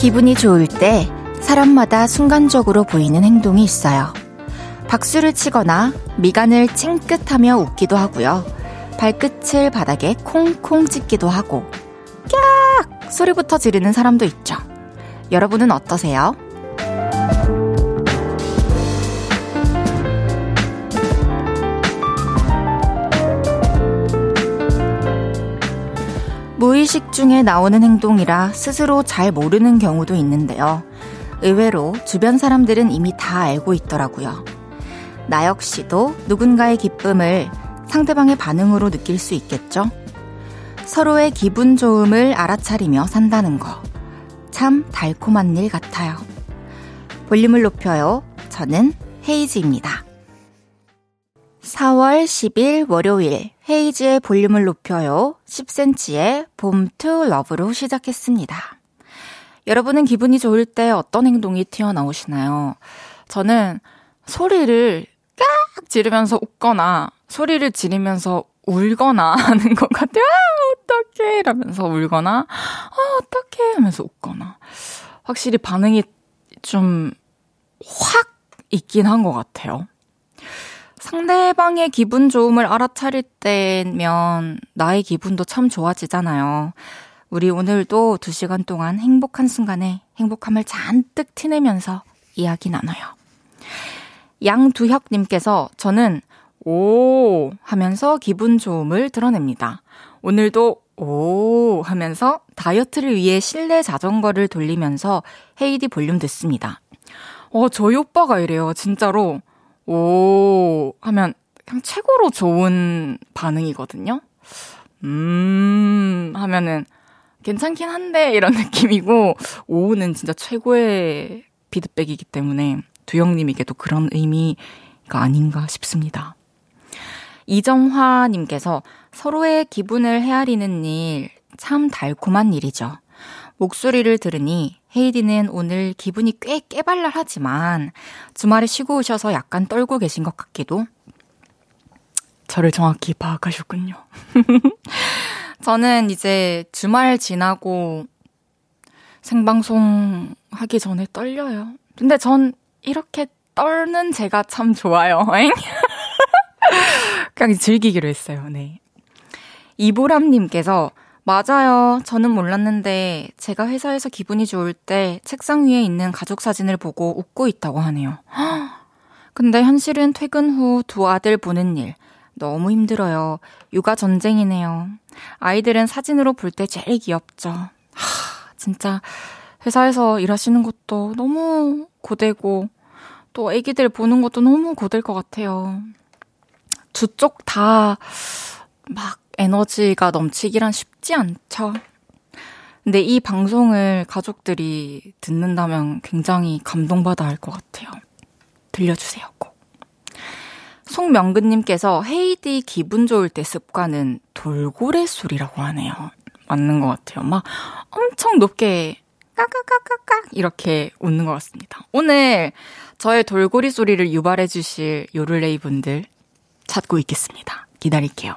기분이 좋을 때 사람마다 순간적으로 보이는 행동이 있어요. 박수를 치거나 미간을 찡긋하며 웃기도 하고요. 발끝을 바닥에 콩콩 찍기도 하고 깍 소리부터 지르는 사람도 있죠. 여러분은 어떠세요? 무의식 중에 나오는 행동이라 스스로 잘 모르는 경우도 있는데요. 의외로 주변 사람들은 이미 다 알고 있더라고요. 나 역시도 누군가의 기쁨을 상대방의 반응으로 느낄 수 있겠죠? 서로의 기분 좋음을 알아차리며 산다는 거. 참 달콤한 일 같아요. 볼륨을 높여요. 저는 헤이즈입니다. 4월 10일 월요일 헤이즈의 볼륨을 높여요. 10cm의 봄투 러브로 시작했습니다. 여러분은 기분이 좋을 때 어떤 행동이 튀어나오시나요? 저는 소리를 깍 지르면서 웃거나 소리를 지르면서 울거나 하는 것 같아요. 아, 어떡해! 이러면서 울거나, 아, 어떡해! 하면서 웃거나. 확실히 반응이 좀 확 있긴 한 것 같아요. 상대방의 기분 좋음을 알아차릴 때면 나의 기분도 참 좋아지잖아요. 우리 오늘도 두 시간 동안 행복한 순간에 행복함을 잔뜩 티내면서 이야기 나눠요. 양두혁님께서 저는 오 하면서 기분 좋음을 드러냅니다. 오늘도 오 하면서 다이어트를 위해 실내 자전거를 돌리면서 헤이디 볼륨 듣습니다. 어, 저희 오빠가 이래요. 진짜로. 오, 하면 그냥 최고로 좋은 반응이거든요. 음, 하면은 괜찮긴 한데 이런 느낌이고, 오는 진짜 최고의 피드백이기 때문에 두영님에게도 그런 의미가 아닌가 싶습니다. 이정화님께서 서로의 기분을 헤아리는 일 참 달콤한 일이죠. 목소리를 들으니 헤이디는 오늘 기분이 꽤 깨발랄하지만 주말에 쉬고 오셔서 약간 떨고 계신 것 같기도. 저를 정확히 파악하셨군요. 저는 이제 주말 지나고 생방송 하기 전에 떨려요. 근데 전 이렇게 떨는 제가 참 좋아요. 그냥 즐기기로 했어요. 네. 이보람님께서 맞아요. 저는 몰랐는데 제가 회사에서 기분이 좋을 때 책상 위에 있는 가족 사진을 보고 웃고 있다고 하네요. 근데 현실은 퇴근 후 두 아들 보는 일 너무 힘들어요. 육아 전쟁이네요. 아이들은 사진으로 볼 때 제일 귀엽죠. 하, 진짜 회사에서 일하시는 것도 너무 고되고 또 아기들 보는 것도 너무 고될 것 같아요. 두 쪽 다 막 에너지가 넘치기란 쉽지 않죠. 근데 이 방송을 가족들이 듣는다면 굉장히 감동받아 할 것 같아요. 들려주세요, 꼭. 송명근님께서 헤이디 기분 좋을 때 습관은 돌고래 소리라고 하네요. 맞는 것 같아요. 막 엄청 높게 까까까까까 이렇게 웃는 것 같습니다. 오늘 저의 돌고리 소리를 유발해 주실 요를레이 분들 찾고 있겠습니다. 기다릴게요.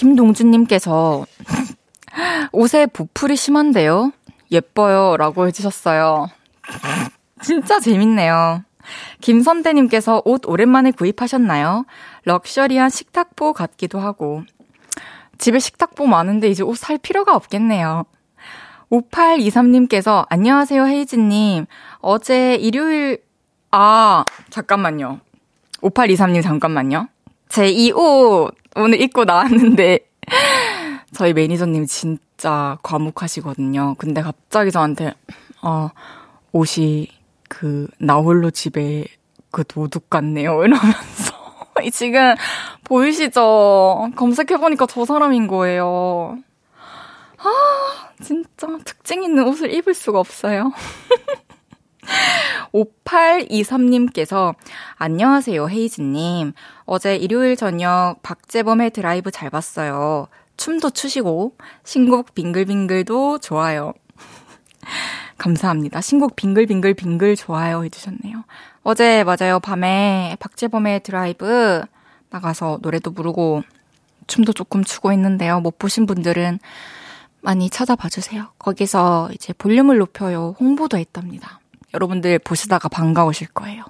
김동준님께서 옷에 보풀이 심한데요? 예뻐요 라고 해주셨어요. 진짜 재밌네요. 김선대님께서 옷 오랜만에 구입하셨나요? 럭셔리한 식탁보 같기도 하고. 집에 식탁보 많은데 이제 옷 살 필요가 없겠네요. 5823님께서 안녕하세요 헤이즈님. 어제 일요일 아 잠깐만요. 5823님 잠깐만요. 제이옷 오늘 입고 나왔는데 저희 매니저님 진짜 과묵하시거든요. 근데 갑자기 저한테 어 옷이 그 나홀로 집에 그 도둑 같네요 이러면서 지금 보이시죠? 검색해보니까 저 사람인 거예요. 아, 진짜 특징 있는 옷을 입을 수가 없어요. 5823님께서 안녕하세요, 헤이즈님. 어제 일요일 저녁 박재범의 드라이브 잘 봤어요. 춤도 추시고 신곡 빙글빙글도 좋아요. 감사합니다. 신곡 빙글빙글 빙글 좋아요 해주셨네요. 어제 맞아요. 밤에 박재범의 드라이브 나가서 노래도 부르고 춤도 조금 추고 있는데요. 못 보신 분들은 많이 찾아봐 주세요. 거기서 이제 볼륨을 높여요. 홍보도 했답니다. 여러분들 보시다가 반가우실 거예요.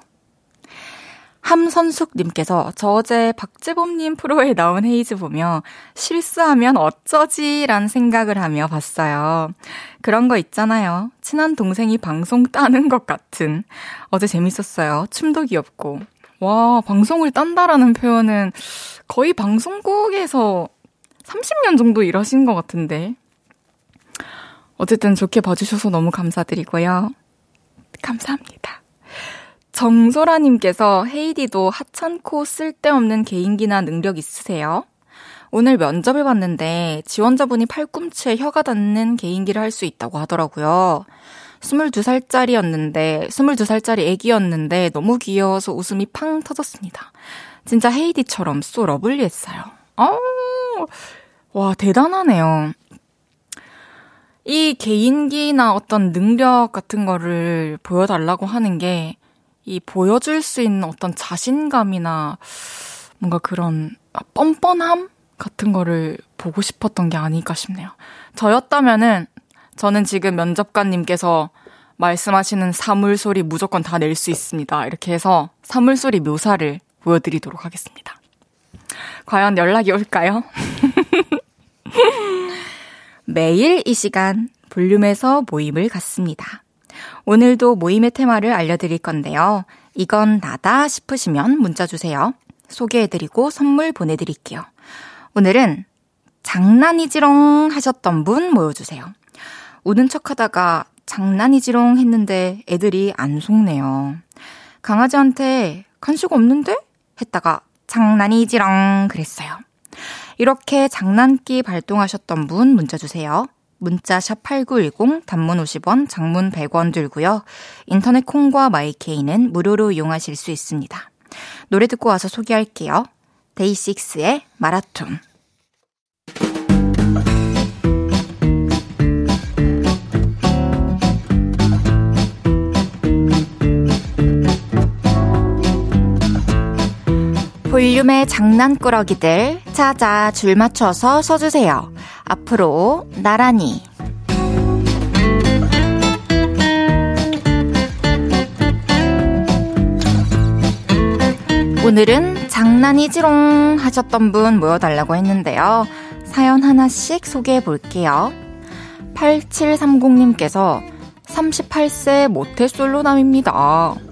함선숙님께서 저 어제 박재범님 프로에 나온 헤이즈 보며 실수하면 어쩌지? 라는 생각을 하며 봤어요. 그런 거 있잖아요. 친한 동생이 방송 따는 것 같은. 어제 재밌었어요. 춤도 귀엽고. 와, 방송을 딴다라는 표현은 거의 방송국에서 30년 정도 일하신 것 같은데. 어쨌든 좋게 봐주셔서 너무 감사드리고요. 감사합니다. 정소라님께서 헤이디도 하찮고 쓸데없는 개인기나 능력 있으세요? 오늘 면접을 봤는데 지원자분이 팔꿈치에 혀가 닿는 개인기를 할 수 있다고 하더라고요. 22살짜리였는데, 22살짜리 애기였는데 너무 귀여워서 웃음이 팡 터졌습니다. 진짜 헤이디처럼 쏘 러블리했어요. 어, 와, 대단하네요. 이 개인기나 어떤 능력 같은 거를 보여달라고 하는 게, 이 보여줄 수 있는 어떤 자신감이나 뭔가 그런 뻔뻔함 같은 거를 보고 싶었던 게 아닐까 싶네요. 저였다면은, 저는 지금 면접관님께서 말씀하시는 사물 소리 무조건 다 낼 수 있습니다. 이렇게 해서 사물 소리 묘사를 보여드리도록 하겠습니다. 과연 연락이 올까요? 매일 이 시간 볼륨에서 모임을 갖습니다. 오늘도 모임의 테마를 알려드릴 건데요. 이건 나다 싶으시면 문자 주세요. 소개해드리고 선물 보내드릴게요. 오늘은 장난이지롱 하셨던 분 모여주세요. 우는 척 하다가 장난이지롱 했는데 애들이 안 속네요. 강아지한테 간식 없는데? 했다가 장난이지롱 그랬어요. 이렇게 장난기 발동하셨던 분 문자 주세요. 문자 샵 8910 단문 50원, 장문 100원 들고요. 인터넷 콩과 마이케이는 무료로 이용하실 수 있습니다. 노래 듣고 와서 소개할게요. 데이식스의 마라톤. 볼륨의 장난꾸러기들 찾아 줄 맞춰서 써주세요. 앞으로 나란히. 오늘은 장난이지롱 하셨던 분 모여달라고 했는데요. 사연 하나씩 소개해 볼게요. 8730님께서 38세 모태솔로남입니다.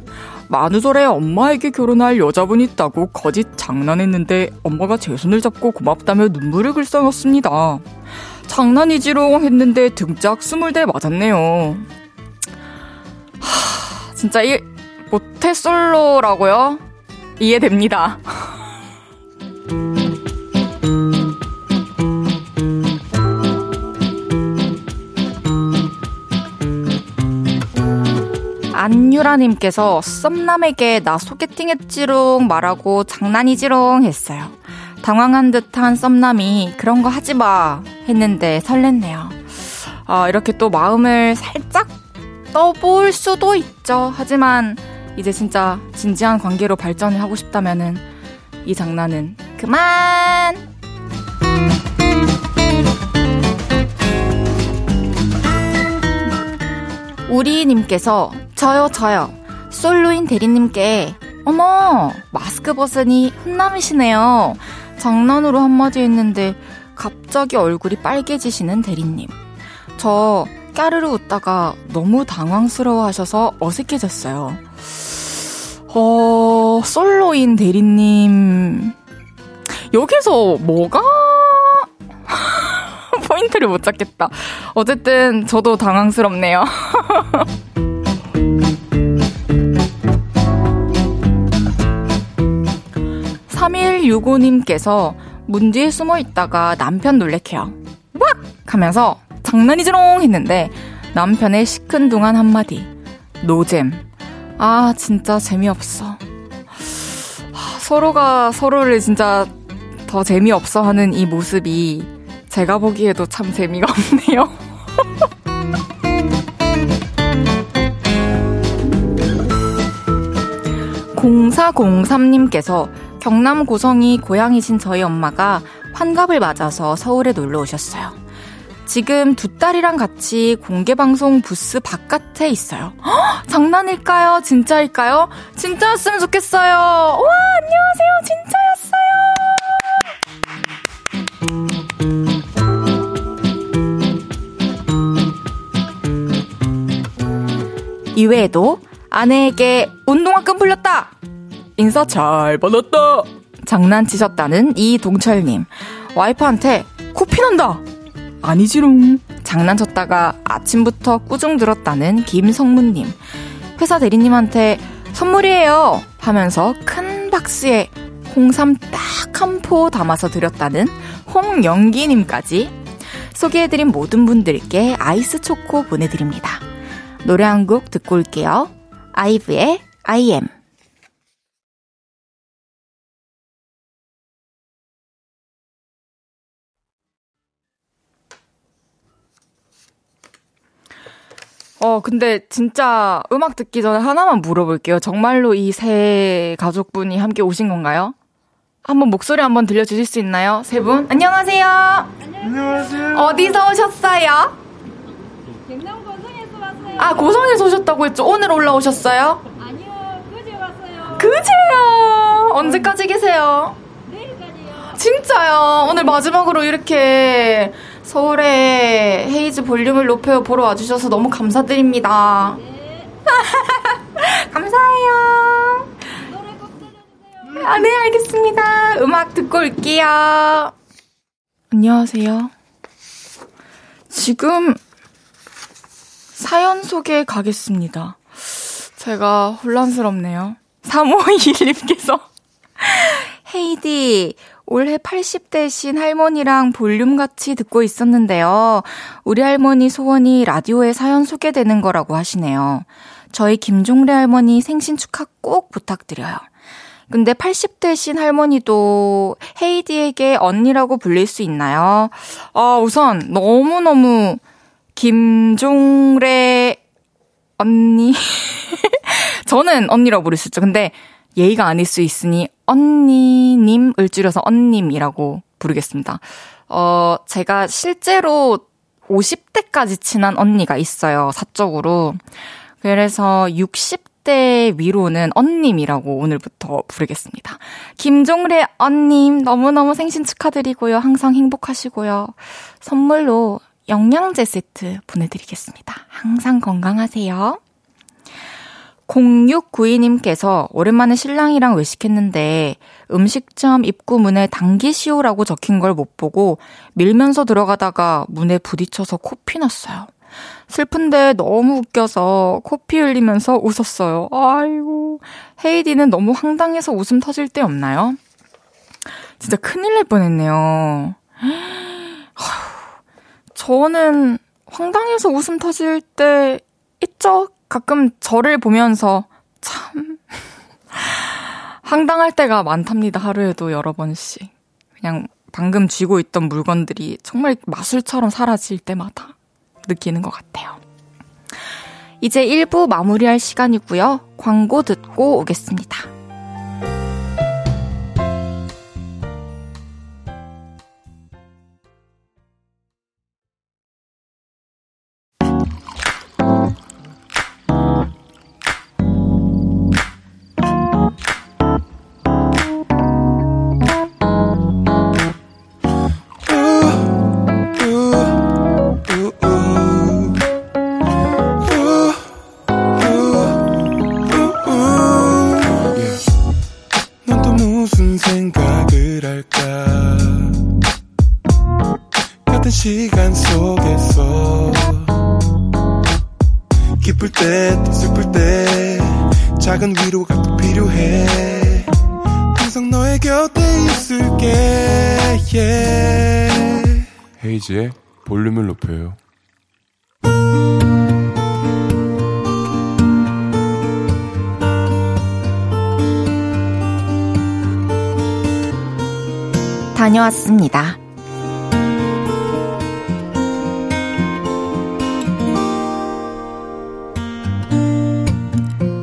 만우절에 엄마에게 결혼할 여자분 있다고 거짓 장난했는데 엄마가 제 손을 잡고 고맙다며 눈물을 글썽였습니다. 장난이지롱 했는데 등짝 스물 대 맞았네요. 하, 진짜 이 모태솔로라고요? 이해됩니다. 안유라님께서 썸남에게 나 소개팅 했지롱 말하고 장난이지롱 했어요. 당황한 듯한 썸남이 그런 거 하지 마 했는데 설렜네요. 아, 이렇게 또 마음을 살짝 떠볼 수도 있죠. 하지만 이제 진짜 진지한 관계로 발전을 하고 싶다면은 이 장난은 그만! 우리님께서 저요, 저요. 솔로인 대리님께, 어머, 마스크 벗으니 훈남이시네요. 장난으로 한마디 했는데, 갑자기 얼굴이 빨개지시는 대리님. 저 까르르 웃다가 너무 당황스러워 하셔서 어색해졌어요. 어, 솔로인 대리님. 여기서 뭐가 포인트를 못 잡겠다. 어쨌든 저도 당황스럽네요. 3165님께서 문 뒤에 숨어 있다가 남편 놀래켜요. 왁! 하면서 장난이지롱 했는데 남편의 시큰둥한 한마디. 노잼. 아, 진짜 재미없어. 아, 서로가 서로를 진짜 더 재미없어 하는 이 모습이 제가 보기에도 참 재미가 없네요. 0403님께서 경남 고성이 고향이신 저희 엄마가 환갑을 맞아서 서울에 놀러 오셨어요. 지금 두 딸이랑 같이 공개방송 부스 바깥에 있어요. 허, 장난일까요? 진짜일까요? 진짜였으면 좋겠어요. 와, 안녕하세요. 진짜였어요. 이외에도 아내에게 운동화끈 풀렸다. 인사 잘 받았다. 장난치셨다는 이동철님. 와이프한테 코피 난다. 아니지롱. 장난쳤다가 아침부터 꾸중 들었다는 김성문님. 회사 대리님한테 선물이에요. 하면서 큰 박스에 홍삼 딱 한 포 담아서 드렸다는 홍영기님까지 소개해드린 모든 분들께 아이스 초코 보내드립니다. 노래 한 곡 듣고 올게요. 아이브의 I am. 어, 근데 진짜 음악 듣기 전에 하나만 물어볼게요. 정말로 이 세 가족분이 함께 오신 건가요? 한번 목소리 한번 들려주실 수 있나요? 세 분? 안녕하세요. 안녕하세요. 어디서 오셨어요? 경남 고성에서 왔어요. 아, 고성에서 오셨다고 했죠? 오늘 올라오셨어요? 아니요, 그제 왔어요. 그제요. 언제까지 계세요? 내일까지요. 진짜요. 오늘 마지막으로 이렇게 서울에 헤이즈 볼륨을 높여 보러 와주셔서 너무 감사드립니다. 네. 감사해요. 아, 네, 알겠습니다. 음악 듣고 올게요. 안녕하세요. 지금 사연 소개 가겠습니다. 제가 혼란스럽네요. 3521님께서 헤이디, 올해 80대신 할머니랑 볼륨 같이 듣고 있었는데요. 우리 할머니 소원이 라디오에 사연 소개되는 거라고 하시네요. 저희 김종래 할머니 생신 축하 꼭 부탁드려요. 근데 80대신 할머니도 헤이디에게 언니라고 불릴 수 있나요? 아, 우선 너무너무 김종래 언니. 저는 언니라고 부를 수 있죠. 근데 예의가 아닐 수 있으니 언니님을 줄여서 언님이라고 부르겠습니다. 어, 제가 실제로 50대까지 친한 언니가 있어요, 사적으로. 그래서 60대 위로는 언님이라고 오늘부터 부르겠습니다. 김종래 언님, 너무너무 생신 축하드리고요. 항상 행복하시고요. 선물로 영양제 세트 보내드리겠습니다. 항상 건강하세요. 0692님께서 오랜만에 신랑이랑 외식했는데 음식점 입구 문에 당기시오라고 적힌 걸 못 보고 밀면서 들어가다가 문에 부딪혀서 코피 났어요. 슬픈데 너무 웃겨서 코피 흘리면서 웃었어요. 아이고. 헤이디는 너무 황당해서 웃음 터질 때 없나요? 진짜 큰일 날 뻔했네요. 저는 황당해서 웃음 터질 때 있죠? 가끔 저를 보면서 참 황당할 때가 많답니다. 하루에도 여러 번씩. 그냥 방금 쥐고 있던 물건들이 정말 마술처럼 사라질 때마다 느끼는 것 같아요. 이제 1부 마무리할 시간이고요. 광고 듣고 오겠습니다. 다녀왔습니다.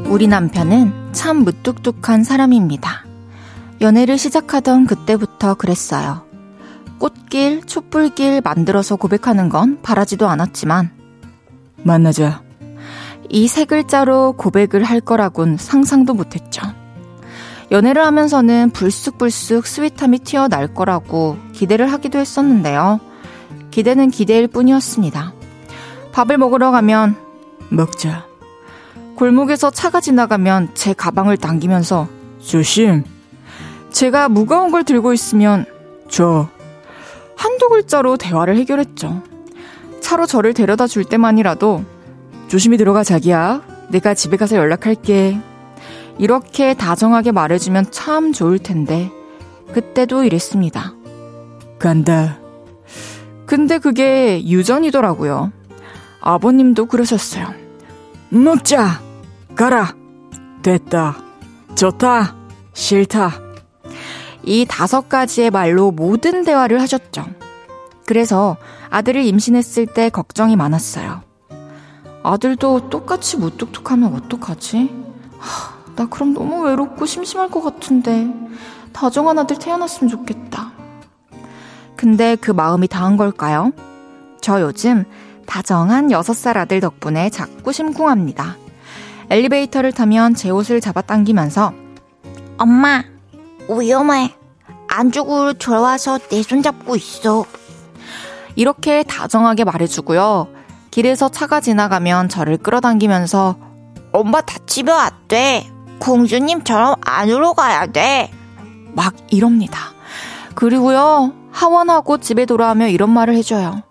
우리 남편은 참 무뚝뚝한 사람입니다. 연애를 시작하던 그때부터 그랬어요. 꽃길, 촛불길 만들어서 고백하는 건 바라지도 않았지만, 만나자. 이 세 글자로 고백을 할 거라곤 상상도 못했죠. 연애를 하면서는 불쑥불쑥 스윗함이 튀어날 거라고 기대를 하기도 했었는데요. 기대는 기대일 뿐이었습니다. 밥을 먹으러 가면, 먹자. 골목에서 차가 지나가면 제 가방을 당기면서 조심. 제가 무거운 걸 들고 있으면 저 한두 글자로 대화를 해결했죠. 차로 저를 데려다 줄 때만이라도 조심히 들어가 자기야. 내가 집에 가서 연락할게. 이렇게 다정하게 말해주면 참 좋을 텐데 그때도 이랬습니다. 간다. 근데 그게 유전이더라고요. 아버님도 그러셨어요. 먹자. 가라. 됐다. 좋다. 싫다. 이 다섯 가지의 말로 모든 대화를 하셨죠. 그래서 아들을 임신했을 때 걱정이 많았어요. 아들도 똑같이 무뚝뚝하면 어떡하지? 하, 나 그럼 너무 외롭고 심심할 것 같은데 다정한 아들 태어났으면 좋겠다. 근데 그 마음이 다한 걸까요? 저 요즘 다정한 6살 아들 덕분에 자꾸 심쿵합니다. 엘리베이터를 타면 제 옷을 잡아당기면서 엄마, 위험해. 안쪽으로 들어와서 내 손 잡고 있어. 이렇게 다정하게 말해주고요. 길에서 차가 지나가면 저를 끌어당기면서 엄마 다치면 안 돼. 공주님처럼 안으로 가야 돼. 막 이럽니다. 그리고요, 하원하고 집에 돌아오며 이런 말을 해줘요.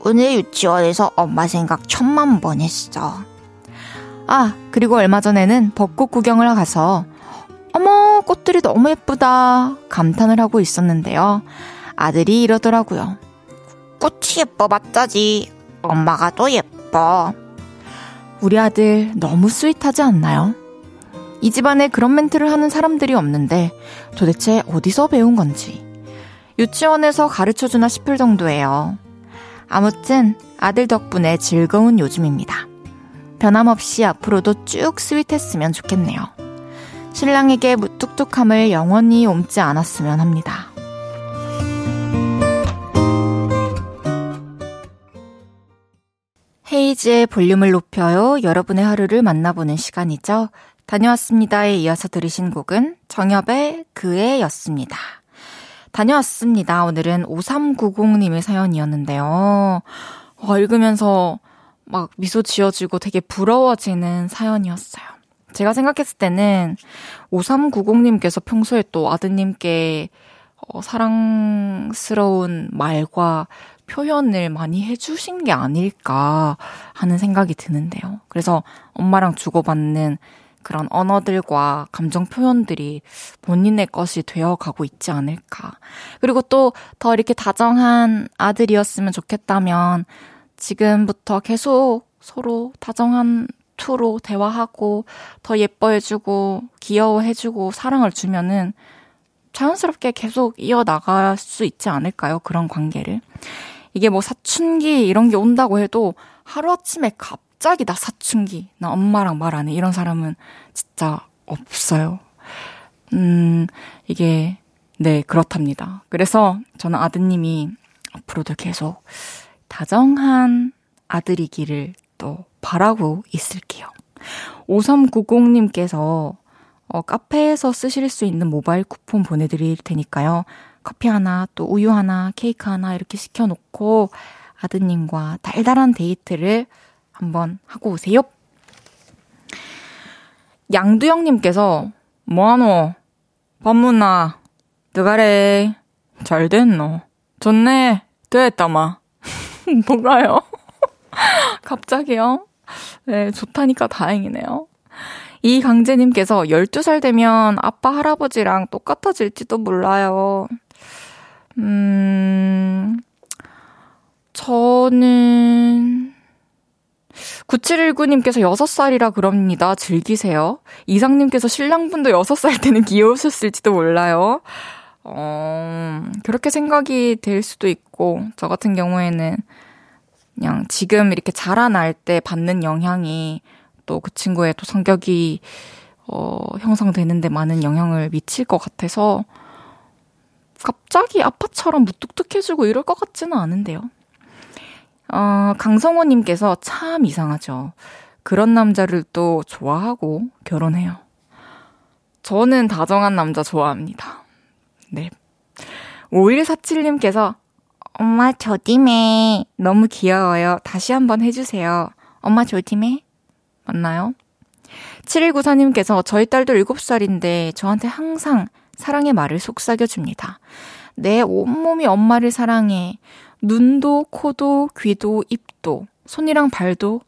오늘 유치원에서 엄마 생각 천만 번 했어. 아, 그리고 얼마 전에는 벚꽃 구경을 가서 어머, 꽃들이 너무 예쁘다. 감탄을 하고 있었는데요. 아들이 이러더라고요. 꽃이 예뻐 봤자지. 엄마가 더 예뻐. 우리 아들 너무 스윗하지 않나요? 이 집안에 그런 멘트를 하는 사람들이 없는데 도대체 어디서 배운 건지. 유치원에서 가르쳐 주나 싶을 정도예요. 아무튼 아들 덕분에 즐거운 요즘입니다. 변함없이 앞으로도 쭉 스윗했으면 좋겠네요. 신랑에게 무뚝뚝함을 영원히 옮지 않았으면 합니다. 헤이즈의 볼륨을 높여요. 여러분의 하루를 만나보는 시간이죠. 다녀왔습니다에 이어서 들으신 곡은 정엽의 그의 였습니다. 다녀왔습니다. 오늘은 5390님의 사연이었는데요. 어, 읽으면서 막 미소 지어지고 되게 부러워지는 사연이었어요. 제가 생각했을 때는 5390님께서 평소에 또 아드님께 어, 사랑스러운 말과 표현을 많이 해주신 게 아닐까 하는 생각이 드는데요. 그래서 엄마랑 주고받는 그런 언어들과 감정 표현들이 본인의 것이 되어 가고 있지 않을까. 그리고 또 더 이렇게 다정한 아들이었으면 좋겠다면 지금부터 계속 서로 다정한 투로 대화하고 더 예뻐해주고 귀여워해주고 사랑을 주면은 자연스럽게 계속 이어나갈 수 있지 않을까요? 그런 관계를. 이게 뭐 사춘기 이런 게 온다고 해도 하루아침에 갑 자기 나 사춘기, 나 엄마랑 말 안 해. 이런 사람은 진짜 없어요. 음, 이게, 네, 그렇답니다. 그래서 저는 아드님이 앞으로도 계속 다정한 아들이기를 또 바라고 있을게요. 5390님께서 어, 카페에서 쓰실 수 있는 모바일 쿠폰 보내드릴 테니까요. 커피 하나, 또 우유 하나, 케이크 하나 이렇게 시켜놓고 아드님과 달달한 데이트를 한번 하고 오세요. 양두영님께서 뭐하노? 법문나, 뜨가래. 잘 됐노? 좋네. 됐다마. 뭔가요? 갑자기요? 네, 좋다니까 다행이네요. 이 강재님께서 12살 되면 아빠 할아버지랑 똑같아질지도 몰라요. 음, 저는, 9719님께서 6살이라 그럽니다. 즐기세요. 이상님께서 신랑분도 6살 때는 귀여우셨을지도 몰라요. 어, 그렇게 생각이 될 수도 있고, 저 같은 경우에는 그냥 지금 이렇게 자라날 때 받는 영향이 또 그 친구의 또 성격이, 어, 형성되는데 많은 영향을 미칠 것 같아서, 갑자기 아빠처럼 무뚝뚝해지고 이럴 것 같지는 않은데요. 어, 강성호님께서 참 이상하죠. 그런 남자를 또 좋아하고 결혼해요. 저는 다정한 남자 좋아합니다. 네. 5147님께서 엄마 조디매 너무 귀여워요. 다시 한번 해주세요. 엄마 조디매 맞나요? 7194님께서 저희 딸도 7살인데 저한테 항상 사랑의 말을 속삭여줍니다. 내 온몸이 엄마를 사랑해. 눈도, 코도, 귀도, 입도, 손이랑 발도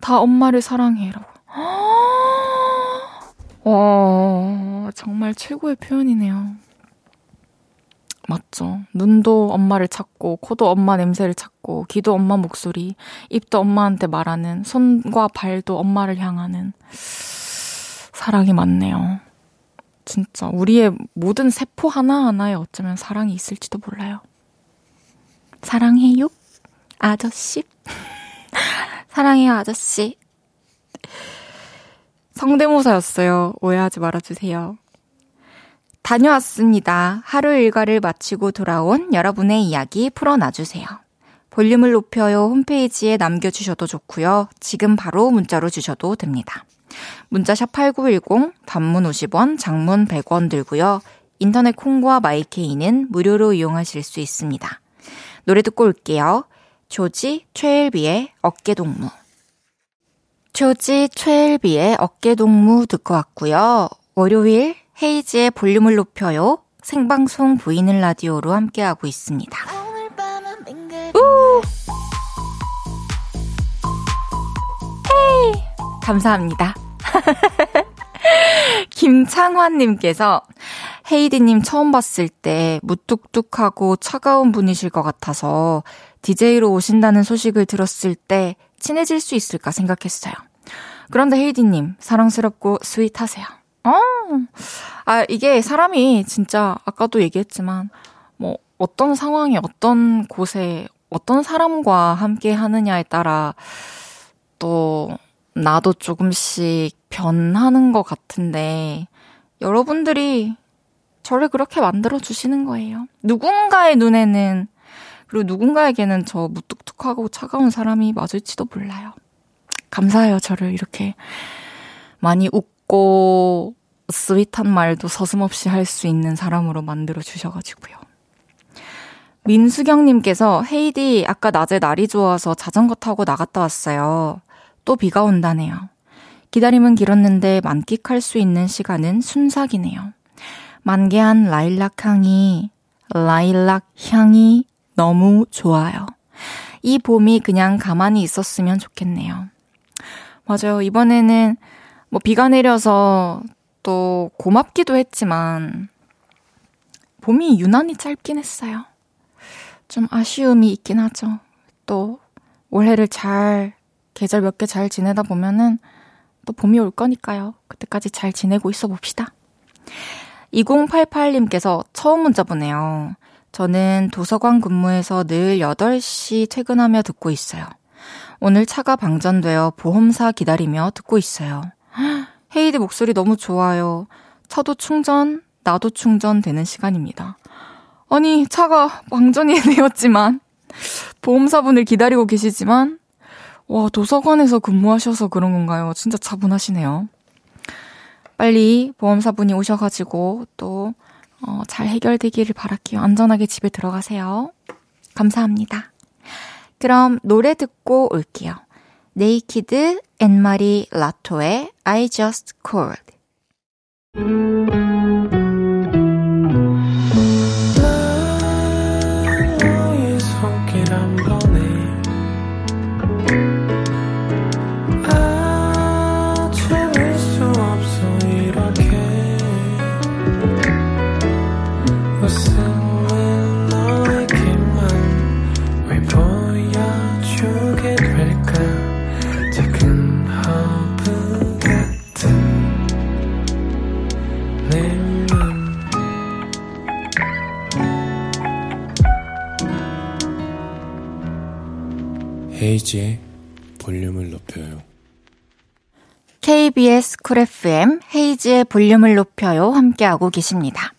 다 엄마를 사랑해라고. 와, 정말 최고의 표현이네요. 맞죠. 눈도 엄마를 찾고, 코도 엄마 냄새를 찾고, 귀도 엄마 목소리, 입도 엄마한테 말하는, 손과 발도 엄마를 향하는 사랑이 많네요. 진짜 우리의 모든 세포 하나하나에 어쩌면 사랑이 있을지도 몰라요. 사랑해요, 아저씨. 사랑해요, 아저씨. 성대모사였어요. 오해하지 말아주세요. 다녀왔습니다. 하루 일과를 마치고 돌아온 여러분의 이야기 풀어놔주세요. 볼륨을 높여요 홈페이지에 남겨주셔도 좋고요. 지금 바로 문자로 주셔도 됩니다. 문자샵 8910, 단문 50원, 장문 100원 들고요. 인터넷 콩과 마이케이는 무료로 이용하실 수 있습니다. 노래 듣고 올게요. 조지 최일비의 어깨동무. 조지 최일비의 어깨동무 듣고 왔고요. 월요일 헤이지의 볼륨을 높여요. 생방송 보이는 라디오로 함께하고 있습니다. 우! 헤이! 감사합니다. 김창환님께서 헤이디님 처음 봤을 때 무뚝뚝하고 차가운 분이실 것 같아서 DJ로 오신다는 소식을 들었을 때 친해질 수 있을까 생각했어요. 그런데 헤이디님, 사랑스럽고 스윗하세요. 어, 아, 이게 사람이 진짜 아까도 얘기했지만, 뭐, 어떤 상황에, 어떤 곳에, 어떤 사람과 함께 하느냐에 따라 또 나도 조금씩 변하는 것 같은데, 여러분들이 저를 그렇게 만들어 주시는 거예요. 누군가의 눈에는 그리고 누군가에게는 저 무뚝뚝하고 차가운 사람이 맞을지도 몰라요. 감사해요. 저를 이렇게 많이 웃고 스윗한 말도 서슴없이 할 수 있는 사람으로 만들어 주셔가지고요. 민수경님께서 헤이디 아까 낮에 날이 좋아서 자전거 타고 나갔다 왔어요. 또 비가 온다네요. 기다림은 길었는데 만끽할 수 있는 시간은 순삭이네요. 만개한 라일락 향이, 라일락 향이 너무 좋아요. 이 봄이 그냥 가만히 있었으면 좋겠네요. 맞아요. 이번에는 뭐 비가 내려서 또 고맙기도 했지만 봄이 유난히 짧긴 했어요. 좀 아쉬움이 있긴 하죠. 또 올해를 잘 계절 몇 개 잘 지내다 보면은 또 봄이 올 거니까요. 그때까지 잘 지내고 있어 봅시다. 2088님께서 처음 문자 보내요. 저는 도서관 근무해서 늘 8시 퇴근하며 듣고 있어요. 오늘 차가 방전되어 보험사 기다리며 듣고 있어요. 헤이디 목소리 너무 좋아요. 차도 충전, 나도 충전되는 시간입니다. 아니, 차가 방전이 되었지만, 보험사분을 기다리고 계시지만, 와, 도서관에서 근무하셔서 그런 건가요? 진짜 차분하시네요. 빨리 보험사분이 오셔가지고 또, 어, 잘 해결되기를 바랄게요. 안전하게 집에 들어가세요. 감사합니다. 그럼 노래 듣고 올게요. NEIKED Anne-Marie Latto의 I Just Called. KBS 쿨 FM 헤이즈의 볼륨을 높여요 함께하고 계십니다.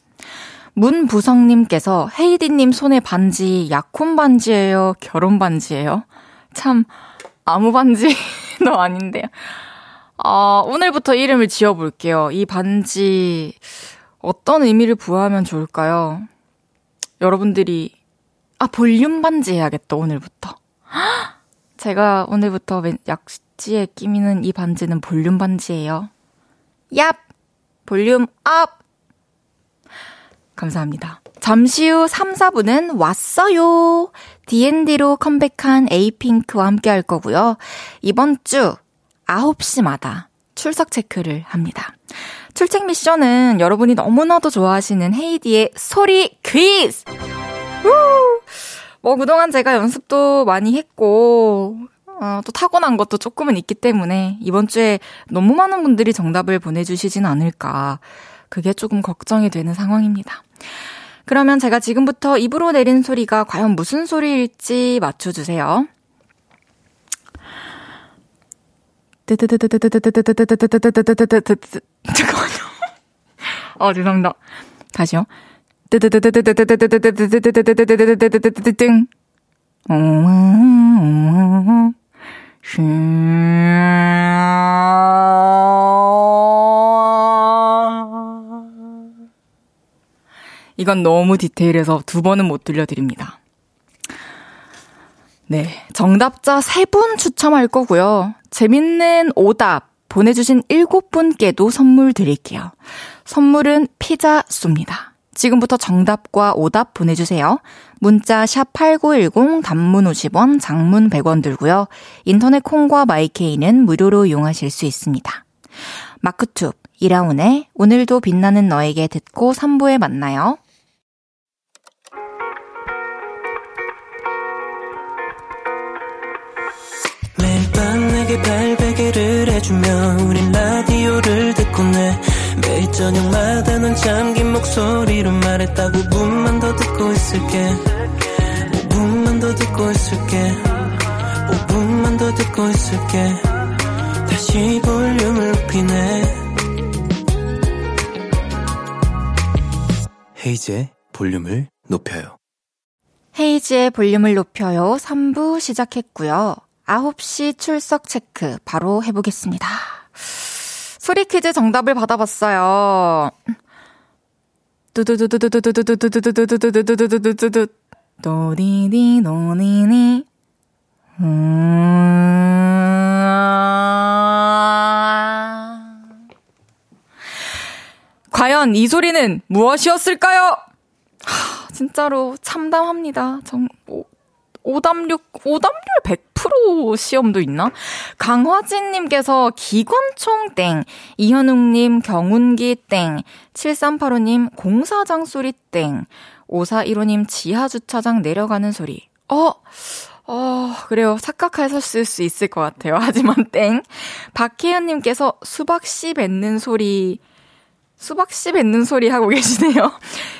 문부성님께서 헤이디님 손에 반지 약혼 반지예요? 결혼 반지예요? 참 아무 반지도 아닌데요. 어, 오늘부터 이름을 지어볼게요. 이 반지 어떤 의미를 부여하면 좋을까요? 여러분들이 아 볼륨 반지 해야겠다 오늘부터. 제가 오늘부터 약지에 끼우는 이 반지는 볼륨 반지예요. 얍! Volume up! 감사합니다. 잠시 후 3, 4부는 왔어요. D N D로 컴백한 에이핑크와 함께 할 거고요. 이번 주 9시마다 출석 체크를 합니다. 출첵 미션은 여러분이 너무나도 좋아하시는 헤이디의 소리 퀴즈! 우! 뭐 그동안 제가 연습도 많이 했고 어, 또 타고난 것도 조금은 있기 때문에 이번 주에 너무 많은 분들이 정답을 보내주시진 않을까 그게 조금 걱정이 되는 상황입니다. 그러면 제가 지금부터 입으로 내린 소리가 과연 무슨 소리일지 맞춰주세요. 잠깐만요. 어, 죄송합니다. 다시요. 뜨뜨뜨뜨뜨뜨뜨뜨뜨뜨뜨뜨뜨뜨뜨뜨뜨뜨뜨 이건 너무 디테일해서 두 번은 못 들려드립니다. 네. 정답자 세 분 추첨할 거고요. 재밌는 오답 보내주신 일곱 분께도 선물 드릴게요. 선물은 피자 쏩니다. 지금부터 정답과 오답 보내주세요. 문자 샵 8910 단문 50원, 장문 100원 들고요. 인터넷 콩과 마이케이는 무료로 이용하실 수 있습니다. 마크툽, 이라운의 오늘도 빛나는 너에게 듣고 3부에 만나요. 매일 밤 내게 발베개를 해주며 우린 라디오를 듣고 내 매일 저녁마다 넌 잠긴 목소리로 말했다 5분만 더 듣고 있을게 5분만 더 듣고 있을게 5분만 더 듣고 있을게 다시 볼륨을 높이네 헤이즈의 볼륨을 높여요. 헤이지의 볼륨을 높여요. 3부 시작했고요. 9시 출석 체크 바로 해보겠습니다. 소리 퀴즈 정답을 받아봤어요. 두두두두두두두두두두두두두두두두두두두 도디디 노니니 과연 이 소리는 무엇이었을까요? 하, 진짜로 참담합니다. 정, 오, 오답률, 오답률 100% 시험도 있나? 강화진님께서 기관총 땡, 이현웅님 경운기 땡, 7385님 공사장 소리 땡, 5415님 지하주차장 내려가는 소리. 어, 어, 그래요. 착각하셨을 수 있을 것 같아요. 하지만 땡. 박혜연님께서 수박씨 뱉는 소리, 수박씨 뱉는 소리 하고 계시네요.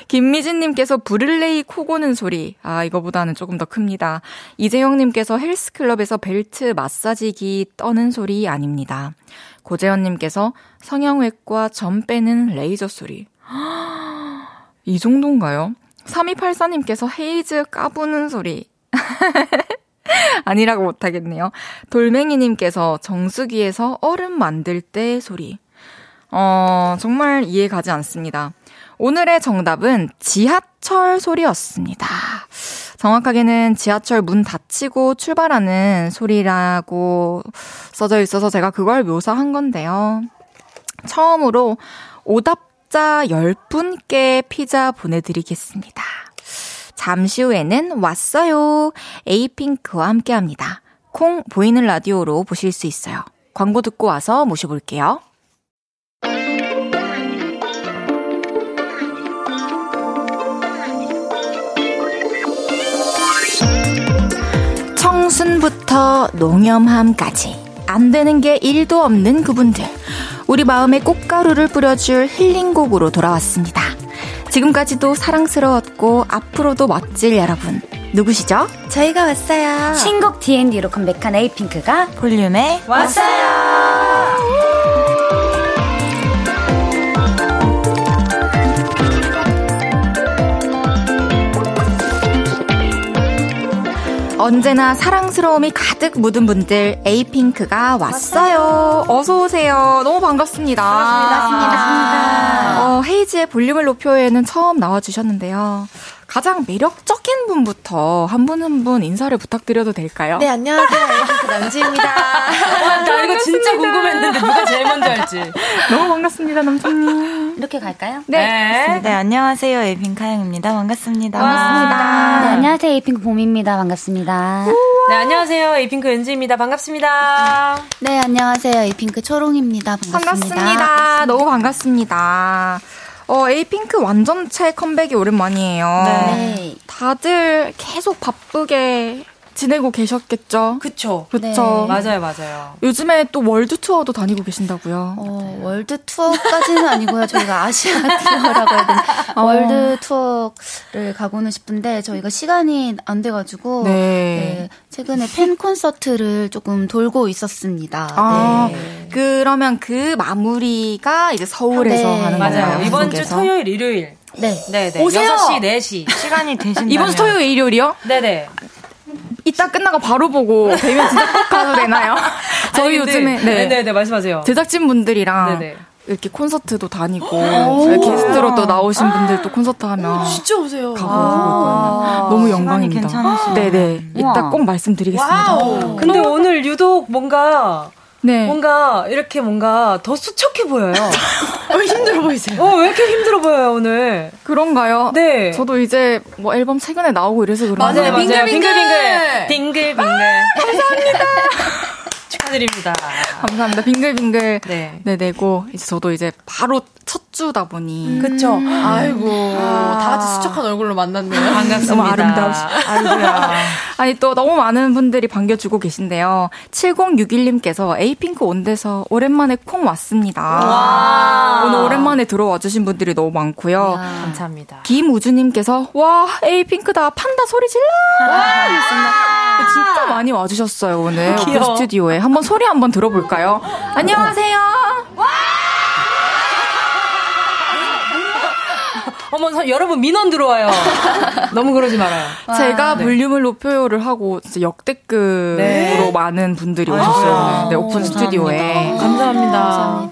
김미진님께서 브를레이 코 고는 소리. 아, 이거보다는 조금 더 큽니다. 이재영님께서 헬스클럽에서 벨트 마사지기 떠는 소리 아닙니다. 고재현님께서 성형외과 점 빼는 레이저 소리. 이 정도인가요? 3284님께서 헤이즈 까부는 소리. 아니라고 못하겠네요. 돌멩이님께서 정수기에서 얼음 만들 때 소리. 어, 정말 이해 가지 않습니다. 오늘의 정답은 지하철 소리였습니다. 정확하게는 지하철 문 닫히고 출발하는 소리라고 써져 있어서 제가 그걸 묘사한 건데요. 처음으로 오답자 10분께 피자 보내드리겠습니다. 잠시 후에는 왔어요. 에이핑크와 함께 합니다. 콩 보이는 라디오로 보실 수 있어요. 광고 듣고 와서 모셔볼게요. 순부터 농염함까지 안 되는 게 1도 없는 그분들. 우리 마음에 꽃가루를 뿌려줄 힐링곡으로 돌아왔습니다. 지금까지도 사랑스러웠고 앞으로도 멋질 여러분. 누구시죠? 저희가 왔어요. 신곡 D&D로 컴백한 에이핑크가 볼륨에 왔어요. 언제나 사랑스러움이 가득 묻은 분들 에이핑크가 왔어요. 어서 오세요. 너무 반갑습니다. 반갑습니다. 반갑습니다. 어, 헤이지의 볼륨을 높여에는 처음 나와주셨는데요. 가장 매력적인 분부터 한 분 한 분 인사를 부탁드려도 될까요? 네, 안녕하세요. 에이핑크 남지입니다. 와, 나 이거 진짜 궁금했는데 누가 제일 먼저 할지. 너무 반갑습니다, 남지님. 이렇게 갈까요? 네. 네, 네 안녕하세요. 에이핑 카영입니다. 반갑습니다. 반갑습니다. 네, 안녕하세요. 에이핑크 봄입니다. 반갑습니다. 네, 안녕하세요. 에이핑크 은지입니다. 반갑습니다. 네, 안녕하세요. 에이핑크 초롱입니다. 반갑습니다. 반갑습니다. 반갑습니다. 너무 반갑습니다. 어, 에이핑크 완전체 컴백이 오랜만이에요. 네. 네. 다들 계속 바쁘게 지내고 계셨겠죠. 그쵸. 그쵸. 네. 맞아요, 맞아요. 요즘에 또 월드 투어도 다니고 계신다고요. 어, 네. 월드 투어까지는 아니고요. 저희가 아시아 투어라고 해야 되나. 어. 월드 투어를 가고는 싶은데 저희가 시간이 안 돼가지고 네. 네, 최근에 팬 콘서트를 조금 돌고 있었습니다. 아, 네. 그러면 그 마무리가 이제 서울에서 네. 하는 맞아요. 거예요. 이번 주 토요일, 일요일. 네. 네, 네. 오세요. 6시, 4시. 시간이 되신다면. 이번 주 토요일, 일요일이요? 네네. 이따 끝나고 바로 보고 되면 진짜 꼭 가도 되나요? 저희 아니, 요즘에 네. 네네 말씀하세요. 제작진 분들이랑 이렇게 콘서트도 다니고 게스트로 또 나오신 아. 분들도 콘서트 하면 어, 진짜 오세요. 가고 아~ 너무 영광입니다. 네네 이따 꼭 말씀드리겠습니다. Wow. 근데 오늘 유독 뭔가 네. 뭔가 이렇게 뭔가 더 수척해 보여요. 왜 힘들어 보이세요? 어, 왜 이렇게 힘들어 보여요, 오늘? 그런가요? 네. 저도 이제 뭐 앨범 최근에 나오고 이래서 그런가요? 맞아요, 맞아요. 빙글빙글. 빙글빙글. 빙글빙글. 아, 감사합니다. 축하드립니다. 감사합니다. 빙글빙글 네. 네 내고 이제 저도 이제 바로 첫 주다 보니 음. 그쵸. 음. 아이고 아. 다 같이 수척한 얼굴로 만났네요. 아, 반갑습니다. 아름다우시. 아이고야. 아니 또 너무 많은 분들이 반겨주고 계신데요. 7061님께서 에이핑크 온대서 오랜만에 콩 왔습니다. 와. 오늘 오랜만에 들어와 주신 분들이 너무 많고요. 와. 감사합니다. 김우주님께서 와 에이핑크다 판다 소리 질러. 와. 와. 진짜 많이 와주셨어요 오늘 그 스튜디오에 한번 소리 한번 들어볼까요? 볼까요? 안녕하세요. 어머 여러분 민원 들어와요. 너무 그러지 말아요. 제가 네. 볼륨을 높여요를 하고 진짜 역대급으로 네. 많은 분들이 오셨어요. 네, 네 오픈 스튜디오에. 감사합니다.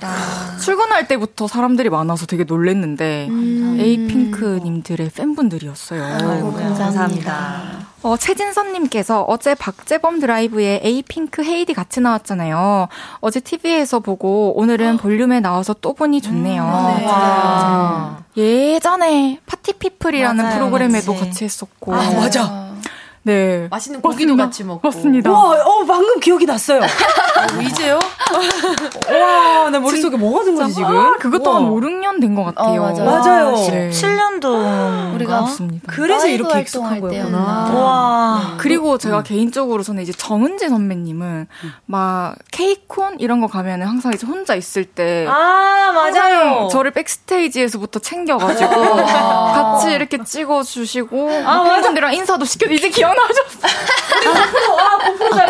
출근할 때부터 사람들이 많아서 되게 놀랬는데 음. 에이핑크님들의 팬분들이었어요. 아이고, 감사합니다. 감사합니다. 어, 최진선님께서 어제 박재범 드라이브에 에이핑크 헤이디 같이 나왔잖아요. 어제 TV에서 보고 오늘은 아. 볼륨에 나와서 또 보니 좋네요. 음, 네. 예전에 파티피플이라는 프로그램에도 네. 같이 했었고. 아, 맞아. 네. 맛있는 고기도 맞습니다. 같이 먹고. 맞습니다. 와, 어, 방금 기억이 났어요. 어, 뭐 이제요? 와, 내 머릿속에 뭐가 든 거지, 지금? 아, 그것 또한 5, 6년 된 것 같아요. 어, 맞아요. 맞아요. 17년도. 우리가. 아, 맞습니다. 그래서 이렇게 익숙한 거였구나. 와. 네. 그리고 제가 음. 개인적으로 저는 이제 정은지 선배님은 음. 막 케이콘 이런 거 가면은 항상 이제 혼자 있을 때. 아, 맞아요. 저를 백스테이지에서부터 챙겨가지고. 아. 같이 이렇게 찍어주시고. 아, 팬분들이랑 인사도 시켜 이제 기억 결혼하셨어요.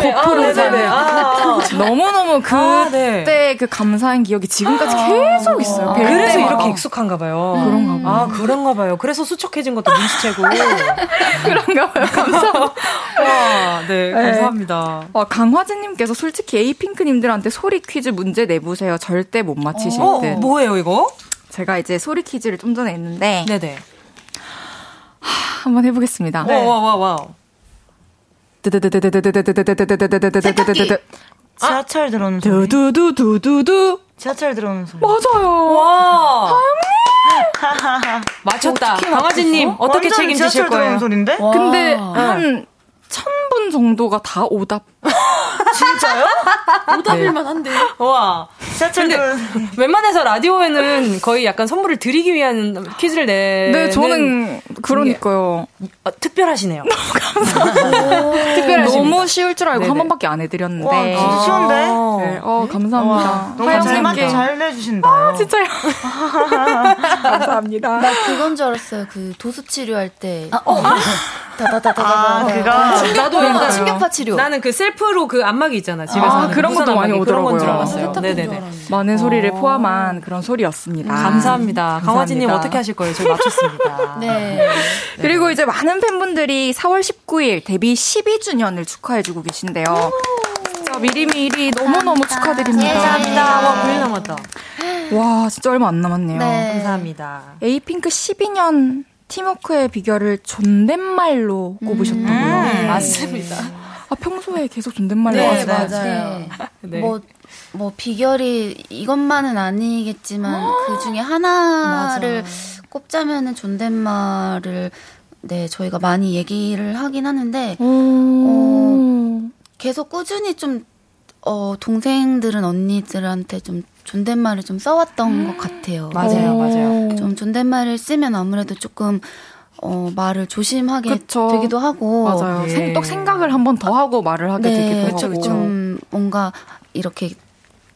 고프로잖아요. 아, 아, 너무너무 그때 아, 네. 그 감사한 기억이 지금까지 아. 계속 있어요. 아, 그래서 아, 이렇게 익숙한가 봐요. 그런가 봐요. 아, 그런가 봐요. 그래서 수척해진 것도 눈치채고. 그런가 봐요. 감사합니다. 와, 네, 네. 감사합니다. 네. 강화진님께서 솔직히 에이핑크님들한테 소리 퀴즈 문제 내보세요. 절대 못 맞히실 어, 듯. 뭐예요, 이거? 제가 이제 소리 퀴즈를 좀 전에 했는데. 네네. 한번 해보겠습니다. 어, 네. 와와와 세탁기. 지하철 들어오는 소리. 두두두두두두. 지하철 들어오는 소리. 맞아요. 와. 맞췄다. 강아지님 어떻게 책임지실 거예요? 소리인데? 근데 한 1000분 정도가 다 오답. 진짜요? 오답일만 한데. 와. 근데 웬만해서 라디오에는 거의 약간 선물을 드리기 위한 퀴즈를 내. 네, 저는 그러니까요. 어, 특별하시네요. 특별히 너무 쉬울 줄 알고 네네. 한 번밖에 안 해드렸는데. 와, 진짜 쉬운데? 네, 어, 감사합니다. 와, 너무 잘 내주신다. 진짜요? 감사합니다. 나 그건 줄 알았어요. 그 도수 치료할 때 다다다다다. 아, 네. 그거? 충격, 나도 약간 충격파 치료. 나는 그 셀프로 그 안마기 있잖아 집에서 아, 그런 것도 많이 안마기. 그런 건줄 오더라고요. 알았어요. 세탁기인 줄 네네네. 많은 소리를 어. 포함한 그런 소리였습니다. 감사합니다. 강화진님 감사합니다. 어떻게 하실 거예요? 저희 맞췄습니다. 네. 그리고 이제 많은 팬분들이 4월 19일 데뷔 12주년을 축하해주고 계신데요. 진짜 미리미리 너무너무 축하드립니다. 감사합니다. 와, 9일 남았다. 와, 진짜 얼마 안 남았네요. 네. 감사합니다. 에이핑크 12년 팀워크의 비결을 존댓말로 꼽으셨다고요. 음, 맞습니다. 아, 평소에 계속 존댓말로 네, 하시나요? 맞아요. 네. 네. 뭐, 뭐, 비결이 이것만은 아니겠지만, 그 중에 하나를 꼽자면은 존댓말을, 네, 저희가 많이 얘기를 하긴 하는데, 어, 계속 꾸준히 좀, 어, 동생들은 언니들한테 좀 존댓말을 좀 써왔던 것 같아요. 맞아요, 맞아요. 좀 존댓말을 쓰면 아무래도 조금, 어, 말을 조심하게 그쵸. 되기도 하고. 맞아요. 예. 생- 또 생각을 한 번 더 하고 말을 하게 네, 되기도 하고. 조금 뭔가 이렇게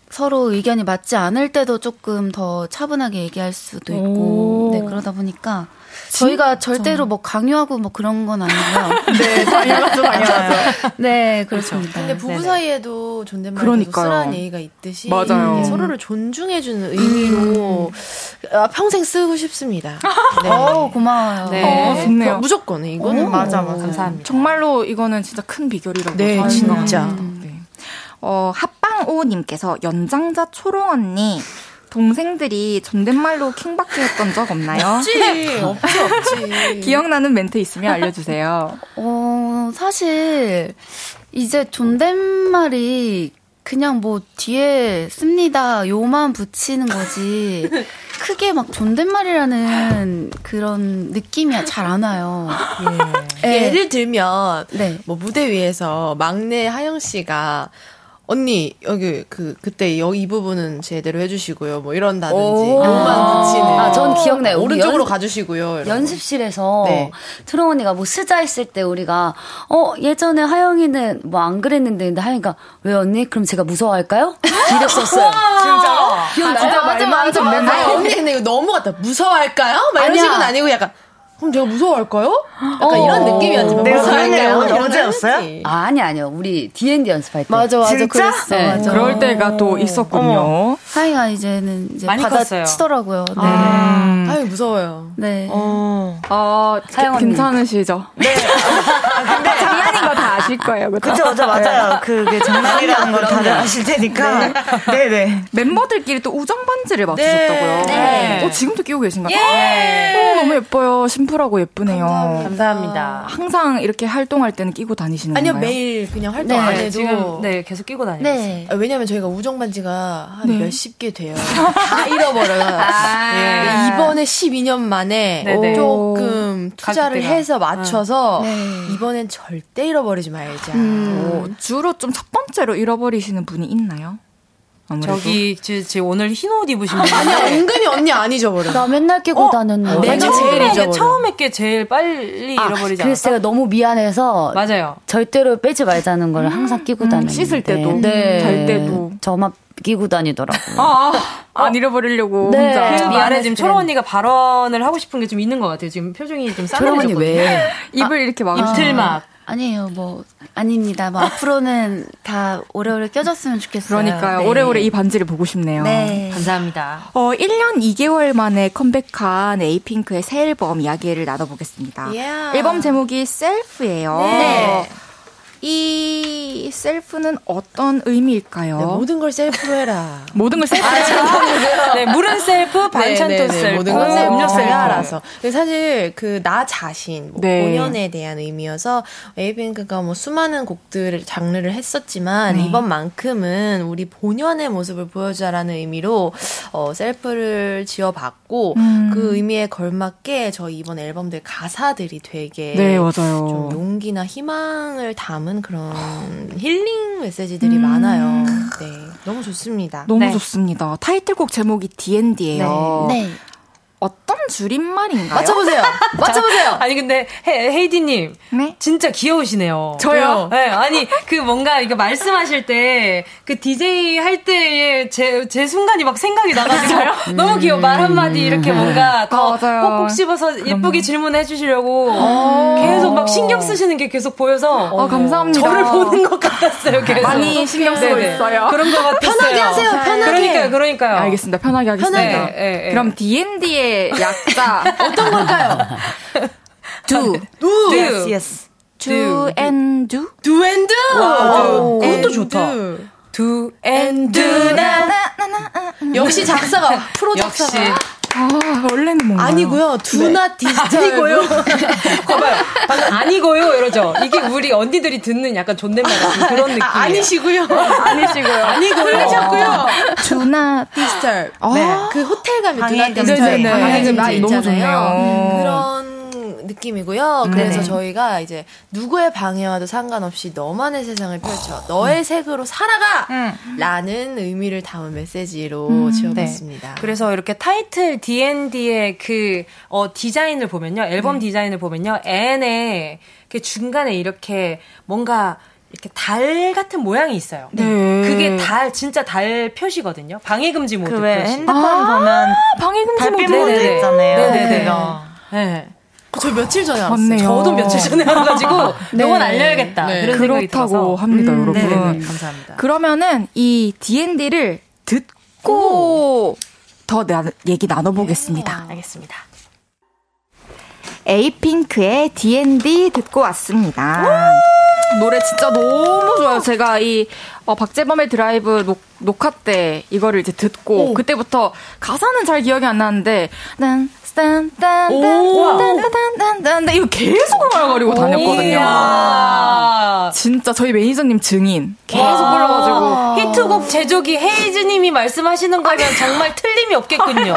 서로 의견이 맞지 않을 때도 조금 더 차분하게 얘기할 수도 있고, 오. 네, 그러다 보니까 저희가 절대로 뭐 강요하고 뭐 그런 건 아니고요. 네, 당연하죠, 당연하죠. 네, 그렇습니다. 근데 부부 네네. 사이에도 존댓말 그러니까요. 쓰라는 얘기가 있듯이 맞아요. 서로를 존중해주는 의미로 아, 평생 쓰고 싶습니다. 네. 어, 고마워요. 네. 어, 좋네요. 무조건 이거는 오, 맞아, 맞아. 감사합니다. 정말로 이거는 진짜 큰 비결이라고 네, 생각합니다. 진짜. 네. 어, 합방오님께서 연장자 초롱 언니 동생들이 존댓말로 킹받게 했던 적 없나요? 없지, 없지, 없지. 기억나는 멘트 있으면 알려주세요. 어, 사실 이제 존댓말이 그냥 뭐 뒤에 씁니다 요만 붙이는 거지 크게 막 존댓말이라는 그런 느낌이 잘 안 와요. 예. 예를 들면 네. 뭐 무대 위에서 막내 하영 씨가 언니 여기 그 그때 여기 이 부분은 제대로 해주시고요. 뭐 이런다든지 오. 요만 붙이는. 아, 전 기억나요. 오른쪽으로 연- 가주시고요. 연습실에서 네. 트롱 언니가 뭐 쓰자 했을 때 우리가 어 예전에 하영이는 뭐 안 그랬는데 근데 하영이가 왜 언니 그럼 제가 무서워할까요? 이랬었어요. 진짜로? 기억나요? 진짜 말만 좀 아니, 언니 근데 이거 너무 같다. 무서워할까요? 막 이런 아니야. 식은 아니고 약간 그럼 제가 무서워할까요? 약간 어. 이런 느낌이었지만 내가? 이런 어제였어요? 거였지. 아, 아니 아니요. 우리 D&D 연습할 때. 맞아 맞아 진짜? 그랬어. 네. 맞아. 그럴 때가 또 있었군요. 하이가 이제는 이제 많이 컸어요. 받아치더라고요. 네. 음. 아유 무서워요. 네. 어. 어, 사영 언니. 괜찮으시죠? 네. 근데 장난인 거 다 아실 거예요, 그죠? 그죠, 그죠, 맞아요. 그게 장난이라는 걸 다들 아실 테니까. 네 네. 멤버들끼리 또 우정 반지를 맞추셨다고요. 네. 어, 지금도 끼고 계신가요? 어, 너무 예뻐요. 심 플하고 예쁘네요. 감사합니다. 항상 이렇게 활동할 때는 끼고 다니시는 아니요 건가요? 매일 그냥 활동 네, 안 해도 지금 네 계속 끼고 다니고 있어요. 네. 아, 왜냐면 저희가 우정 반지가 한 네. 몇십 개 돼요. 다 잃어버려요. 네, 이번에 12년 만에 네네. 조금 투자를 가격대가. 해서 맞춰서 네. 이번엔 절대 잃어버리지 말자. 어, 주로 좀 첫 번째로 잃어버리시는 분이 있나요? 아무래도. 저기 지, 지 오늘 흰 옷 입으신 분. 아니야 은근히 언니 안 잊어버려. 나 맨날 끼고 다녔는데. 내가 내가 제일 처음에 잊어버려. 처음에 게 제일 빨리 아, 잃어버리지 그래서? 제가 너무 미안해서 맞아요. 절대로 빼지 말자는 걸 항상 끼고 다녔는데. 씻을 때도, 네. 잘 때도. 저만 끼고 다니더라고요. 아, 안 잃어버리려고 네. 혼자. 그 말에 지금 초롱 언니가 발언을 하고 싶은 게 좀 있는 것 같아요. 지금 표정이 좀 초롱 언니 싸늘해졌거든요. 왜? 입을 이렇게 막 입틀막. 아니에요, 뭐, 아닙니다. 뭐, 앞으로는 다 오래오래 껴줬으면 좋겠어요. 그러니까요. 네. 오래오래 이 반지를 보고 싶네요. 네. 감사합니다. 어, 1년 2개월 만에 컴백한 에이핑크의 새 앨범 이야기를 나눠보겠습니다. Yeah. 앨범 제목이 셀프예요. 네. 이 셀프는 어떤 의미일까요? 네, 모든 걸 셀프로 해라. 모든 걸 셀프. 네, 물은 셀프, 반찬도 네, 네, 네. 셀프, 모든 건 오. 셀프. 음료 셀프. 알아서. 사실 그 나 자신, 뭐 네. 본연에 대한 의미여서 에이핑크가 뭐 수많은 곡들을 장르를 했었지만 네. 이번만큼은 우리 본연의 모습을 보여주자라는 의미로 어, 셀프를 지어봤고 음. 그 의미에 걸맞게 저희 이번 앨범들 가사들이 되게 네, 맞아요. 좀 용기나 희망을 담은 그런 힐링 메시지들이 음. 많아요. 네, 너무 좋습니다. 너무 네. 좋습니다. 타이틀곡 제목이 D&D예요. 네. 어떤 줄임말인가요? 맞춰보세요. 맞춰보세요. 아니 근데 헤, 헤이디님 네? 진짜 귀여우시네요. 저요? 네, 아니 그 뭔가 이거 말씀하실 때 그 DJ 할 때의 제, 제 순간이 막 생각이 나가지고 너무 귀여워 말 한마디 이렇게 뭔가 더 음. 맞아요. 꼭꼭 씹어서 예쁘게 질문해 주시려고 어. 계속 막 신경 쓰시는 게 계속 보여서 어, 감사합니다. 저를 보는 것 같았어요. 계속 많이 신경 쓰고 네네. 있어요. 그런 것 같았어요. 편하게 하세요, 편하게. 그러니까요, 그러니까요. 알겠습니다. 편하게 하겠습니다. 네, 네, 네. 그럼 D&D의 약자 어떤 걸까요? do, do. Yes, yes. do and do. do and. Wow, and. 그것도 좋다. Do and do 나 역시 작사가 프로 작사가. 아, 원래는 뭔가요? 아니고요. 두나 디지털. 아니고요. 봐봐요. 방금 아니고요 이러죠. 이게 우리 언니들이 듣는 약간 존댓말 같은 그런. 아, 아니시고요. 아니시고요. 아니고요. 틀리셨고요. 두나 디지털. 아. 네. 그 호텔 가면 두나 디지털. 금지. 네네네. 방해 금지 아, 너무 있잖아요. 좋네요. 그런 느낌이고요. 그래서 네네. 저희가 이제 누구의 방해와도 상관없이 너만의 세상을 펼쳐 너의 색으로 살아가! 라는 의미를 담은 메시지로 지어봤습니다. 그래서 이렇게 타이틀 D&D의 그 어, 디자인을 보면요, 앨범 디자인을 보면요, N에 그 중간에 이렇게 뭔가 이렇게 달 같은 모양이 있어요. 네. 그게 달 진짜 달 표시거든요. 방해 금지 모드 그왜 표시. 핸드폰 아, 보면 방해 금지 달빛 모드. 모드 네네네. 있잖아요. 네네네. 네. 저 며칠 전에 알았어요. 맞네요. 저도 며칠 전에 알아가지고 이건 알려야겠다. 네. 그런 그렇다고. 합니다, 음, 여러분. 네네네. 감사합니다. 그러면은 이 D&D를 듣고 더 나, 얘기 나눠보겠습니다. 알겠습니다. 에이핑크의 D&D 듣고 왔습니다. 노래 진짜 너무 좋아요. 제가 이 어, 박재범의 드라이브 녹, 녹화 때 이거를 이제 듣고 그때부터 가사는 잘 기억이 안 나는데 난 딴딴딴딴딴딴딴 이거 계속 흥얼거리고 다녔거든요. 아. 진짜 저희 매니저님 증인 계속 불러가지고 히트곡 제조기 헤이즈님이 말씀하시는 거면 정말 틀림이 없겠군요.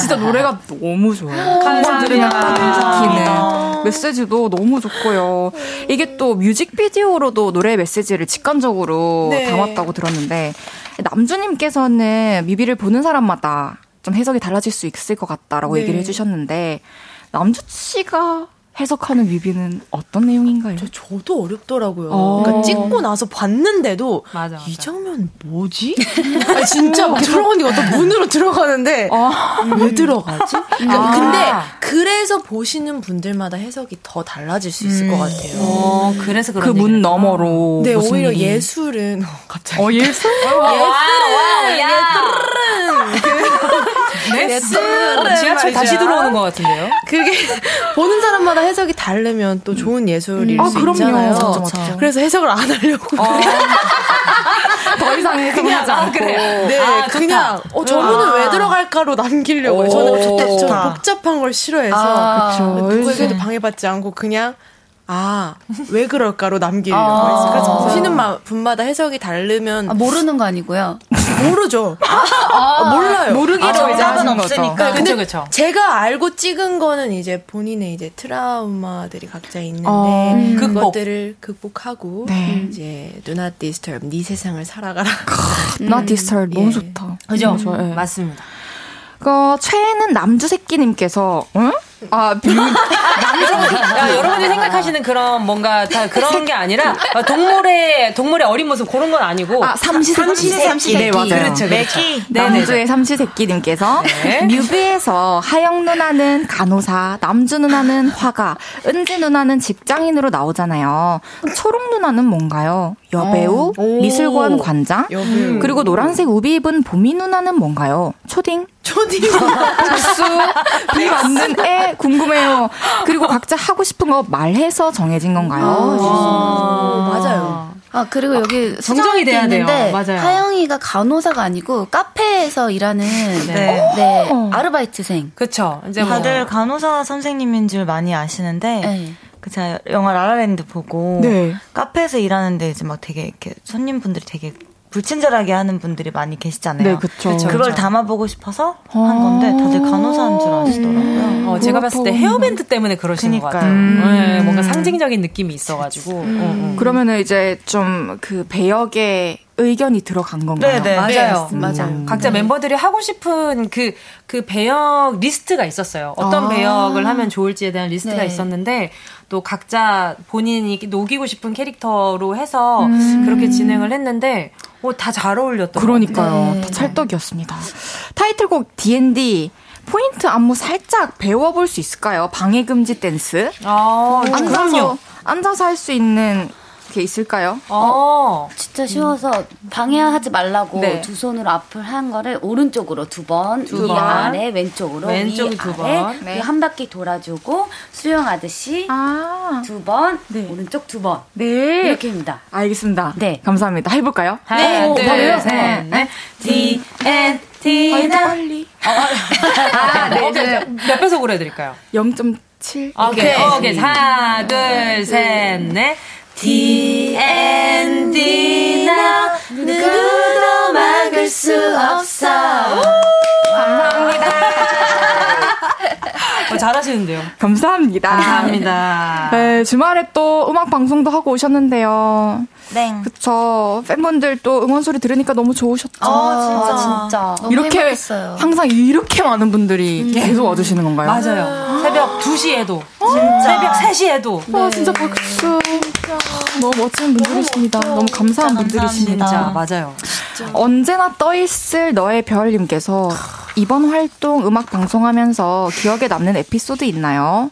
진짜 노래가 너무 좋아요. 한번 들으면 딱 인상키는 메시지도 너무 좋고요. 이게 또 뮤직비디오로도 노래 메시지를 직관적으로 네. 담았다고 들었는데 남주님께서는 뮤비를 보는 사람마다 좀 해석이 달라질 수 있을 것 같다라고 네. 얘기를 해주셨는데 남주 씨가 해석하는 뮤비는 어떤 내용인가요? 저, 저도 어렵더라고요. 어. 그러니까 찍고 나서 봤는데도 맞아, 맞아. 이 장면 뭐지? 아니, 진짜 막 들어가니까 어떤 문으로 들어가는데 왜 들어가지? 그러니까 아. 근데 그래서 보시는 분들마다 해석이 더 달라질 수 있을 것 같아요. 어, 그래서 그런 그문 너머로 네, 오히려 일이- 예술은 어, 갑자기 어 예술 야. 예술은 어, 지하철 다시. 들어오는 것 같은데요? 그게 보는 사람마다 해석이 다르면 또 좋은 예술일 아, 수 그럼요. 있잖아요. 맞죠, 맞죠. 그래서 해석을 안 하려고 더 이상 해석하지 않고 네, 아, 좋다. 그냥 어, 저 문은 왜 들어갈까로 남기려고요. 저는 저, 저 복잡한 걸 싫어해서 아, 그쵸. 누구에게도 방해받지 않고 그냥 아 왜 그럴까로 남기려고 아. 했어요. 그래서 보시는 마- 분마다 해석이 다르면 아, 모르는 거 아니고요. 모르죠. 아, 몰라요. 모르기로 아, 이제 정답은 하는 거죠. 없으니까. 근데 그쵸, 그쵸. 제가 알고 찍은 거는 이제 본인의 이제 트라우마들이 각자 있는데 어, 음. 그것들을 극복하고 네. 이제 Do Not Disturb 네 세상을 살아가라. Not Disturb 너무 예. 좋다. 그죠? 예. 맞습니다. 그 최애는 남주새끼님께서 응? 아 뷰, 야, 여러분이 생각하시는 그런 뭔가 다 그런 게 아니라 아, 동물의 동물의 어린 모습 그런 건 아니고 아 삼시세끼 삼시세끼. 네 맞아요. 그렇죠, 그렇죠. 남주의 삼시세끼님께서 네. 뮤비에서 하영 누나는 간호사, 남주 누나는 화가, 은지 누나는 직장인으로 나오잖아요. 초록 누나는 뭔가요? 여배우, 미술관 관장, 여배우. 그리고 노란색 우비 입은 보미 누나는 뭔가요? 초딩, 초딩. 수, 비 맞는 애 궁금해요. 그리고 각자 하고 싶은 거 말해서 정해진 건가요? 어, 맞아요. 아 그리고 여기 정정이 돼야 돼요. 있는데 맞아요. 하영이가 간호사가 아니고 카페에서 일하는 네. 네, 아르바이트생. 그쵸. 이제 뭐 다들 간호사 선생님인 줄 많이 아시는데 네. 그 제가 영화 라라랜드 보고 네. 카페에서 일하는데 이제 막 되게 이렇게 손님분들이 되게 불친절하게 하는 분들이 많이 계시잖아요. 네, 그쵸. 그걸 그쵸. 담아보고 싶어서 한 건데 다들 간호사인 줄 아시더라고요. 어, 제가 봤을 때 헤어밴드 때문에 그러시는 것 같아요. 그니까요. 네, 뭔가 상징적인 느낌이 있어가지고. 어, 어. 그러면은 이제 좀 그 배역의 의견이 들어간 건가요? 네, 네. 맞아요. 음. 맞아요. 각자 멤버들이 하고 싶은 그, 그 배역 리스트가 있었어요. 어떤 아. 배역을 하면 좋을지에 대한 리스트가 네. 있었는데, 또 각자 본인이 녹이고 싶은 캐릭터로 해서 음. 그렇게 진행을 했는데, 어, 다 잘 어울렸던 그러니까요. 네. 다 찰떡이었습니다. 타이틀곡 D&D 포인트 안무 살짝 배워볼 수 있을까요? 방해금지 댄스. 아, 앉아서 앉아서 할 수 있는 게 있을까요? 어. 진짜 쉬워서 방해하지 말라고 네. 두 손으로 앞을 한 거를 오른쪽으로 두 번, 두 위 번. 아래 왼쪽으로 왼쪽이 위두 아래 번. 네. 그리고 한 바퀴 돌아주고 수영하듯이 아, 두 번, 네. 오른쪽 두 번. 네. 이렇게입니다. 알겠습니다. 네. 감사합니다. 해볼까요? 하나, 오, 둘, 바로요? 셋, 네. 넷. D, N, D, 아이고, 나. 빨리. 아, 네. 오케이. 몇 배속으로 해드릴까요? 0.7. 오케이. 오케이. 하나, 둘, 셋, 넷. D, N, D, 나. 누구도 막을 수 없어. 어, 잘하시는데요. 감사합니다. 감사합니다. 네, 주말에 또 음악 방송도 하고 오셨는데요. 네. 그쵸. 팬분들 또 응원 소리 들으니까 너무 좋으셨죠. 아, 진짜. 너무 이렇게 행복했어요. 항상 이렇게 많은 분들이 계속 와주시는 건가요? 맞아요. 새벽 2시에도. 새벽 3시에도. 와, 진짜 박수. 너무 멋진 분들이십니다. 너무 감사한 분들이십니다. 진짜, 언제나 떠있을 너의 별님께서 이번 활동 음악 방송하면서 기억에 남는 에피소드 있나요?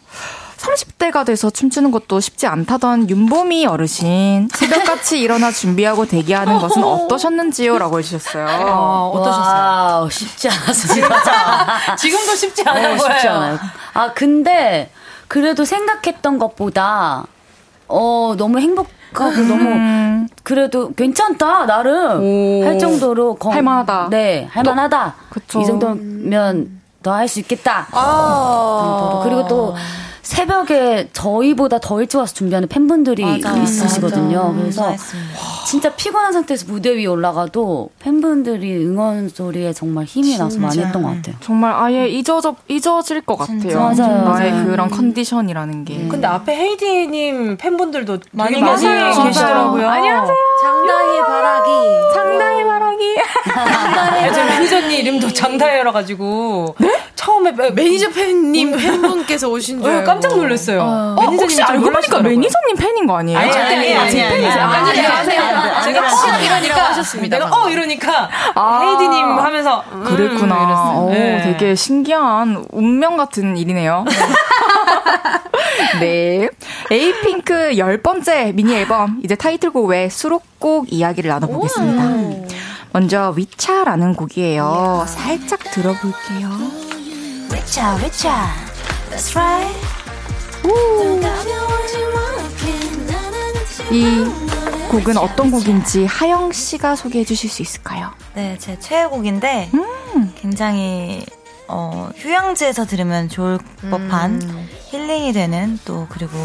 30대가 돼서 춤추는 것도 쉽지 않다던 윤보미 어르신 새벽같이 일어나 준비하고 대기하는 것은 어떠셨는지요? 라고 해주셨어요. 어, 어떠셨어요? Wow, 쉽지 않았습니다. 지금도 쉽지 않아 네. 쉽지 않아요. 아, 근데 그래도 생각했던 것보다 어, 너무 행복 하고 너무 그래도 괜찮다 나름 오. 할 정도로 거- 할만하다. 네, 할만하다. 그쵸. 이 정도면 더 할 수 있겠다. 아. 정도로. 그리고 또 새벽에 저희보다 더 일찍 와서 준비하는 팬분들이 맞아, 있으시거든요. 맞아. 그래서 감사했습니다. 진짜 피곤한 상태에서 무대 위에 올라가도 팬분들이 응원 소리에 정말 힘이 나서 많이 했던 것 같아요. 정말 아예 잊어져, 잊어질 것 같아요. 맞아요, 나의 맞아요. 그런 컨디션이라는 게. 근데 앞에 헤이디님 팬분들도 많이. 계시더라고요. 안녕하세요. 장다희의 바라기. 상당히 바라기. 요즘 매니저 언니 이름도 장다혜라 가지고 처음에 매, 매니저 팬님 팬분께서 오신 줄 어, 알고. 깜짝 놀랐어요. 어, 매니저님이 혹시 좀 알고 보니까. 매니저님 팬인 거 아니에요? 아니, 아니, 아니, 아, 제 아니, 팬이세요? 아니, 아니, 아, 아세요? 제가 시간이라고 하셨습니다. 내가 어 이러니까 아. 헤이디님 하면서 음, 그랬구나. 이랬어요. 오, 네. 되게 신기한 운명 같은 일이네요. 네. 에이핑크 열 번째 미니 앨범 이제 타이틀곡 외 수록곡 이야기를 나눠보겠습니다. 먼저 위차라는 곡이에요. 살짝 들어볼게요. 외쳐 외쳐 That's right 이 곡은 어떤 곡인지 하영 씨가 소개해 주실 수 있을까요? 네, 제 최애곡인데 굉장히 어, 휴양지에서 들으면 좋을 법한 힐링이 되는 또 그리고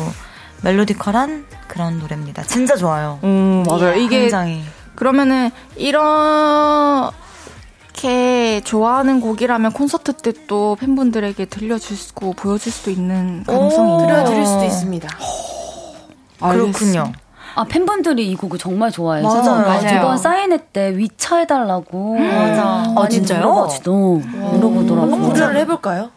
멜로디컬한 그런 노래입니다. 진짜 좋아요. 음, 맞아요. 이게 굉장히 그러면은 이렇게 좋아하는 곡이라면 콘서트 때 또 팬분들에게 들려줄 수고 보여줄 수도 있는 가능성이 있나요? 들려드릴 수도 있습니다. 그렇군요. 아 팬분들이 이 곡을 정말 좋아해서 맞아요, 맞아요. 이번 사인회 때 위차 해달라고 맞아. 많이 진짜요? 물어봐주도 물어보더라고요. 한번 고려를 해볼까요?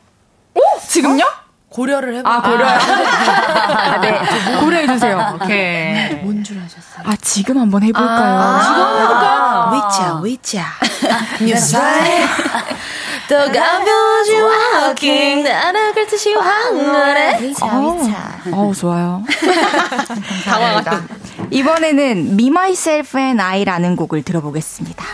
지금요? 고려를 해볼까요? 아, 고려요? 아, 네. 고려해 주세요. 오케이. 뭔 줄 아셨어요? 아, 지금 한번 해볼까요? 지금 해볼까요? 위자, 위자. 뉴스라이. 또 가벼워지 walking. 날아갈 듯이 황홀해. 어우, 좋아요. 당황하다. 이번에는 Me, Myself and I라는 곡을 들어보겠습니다.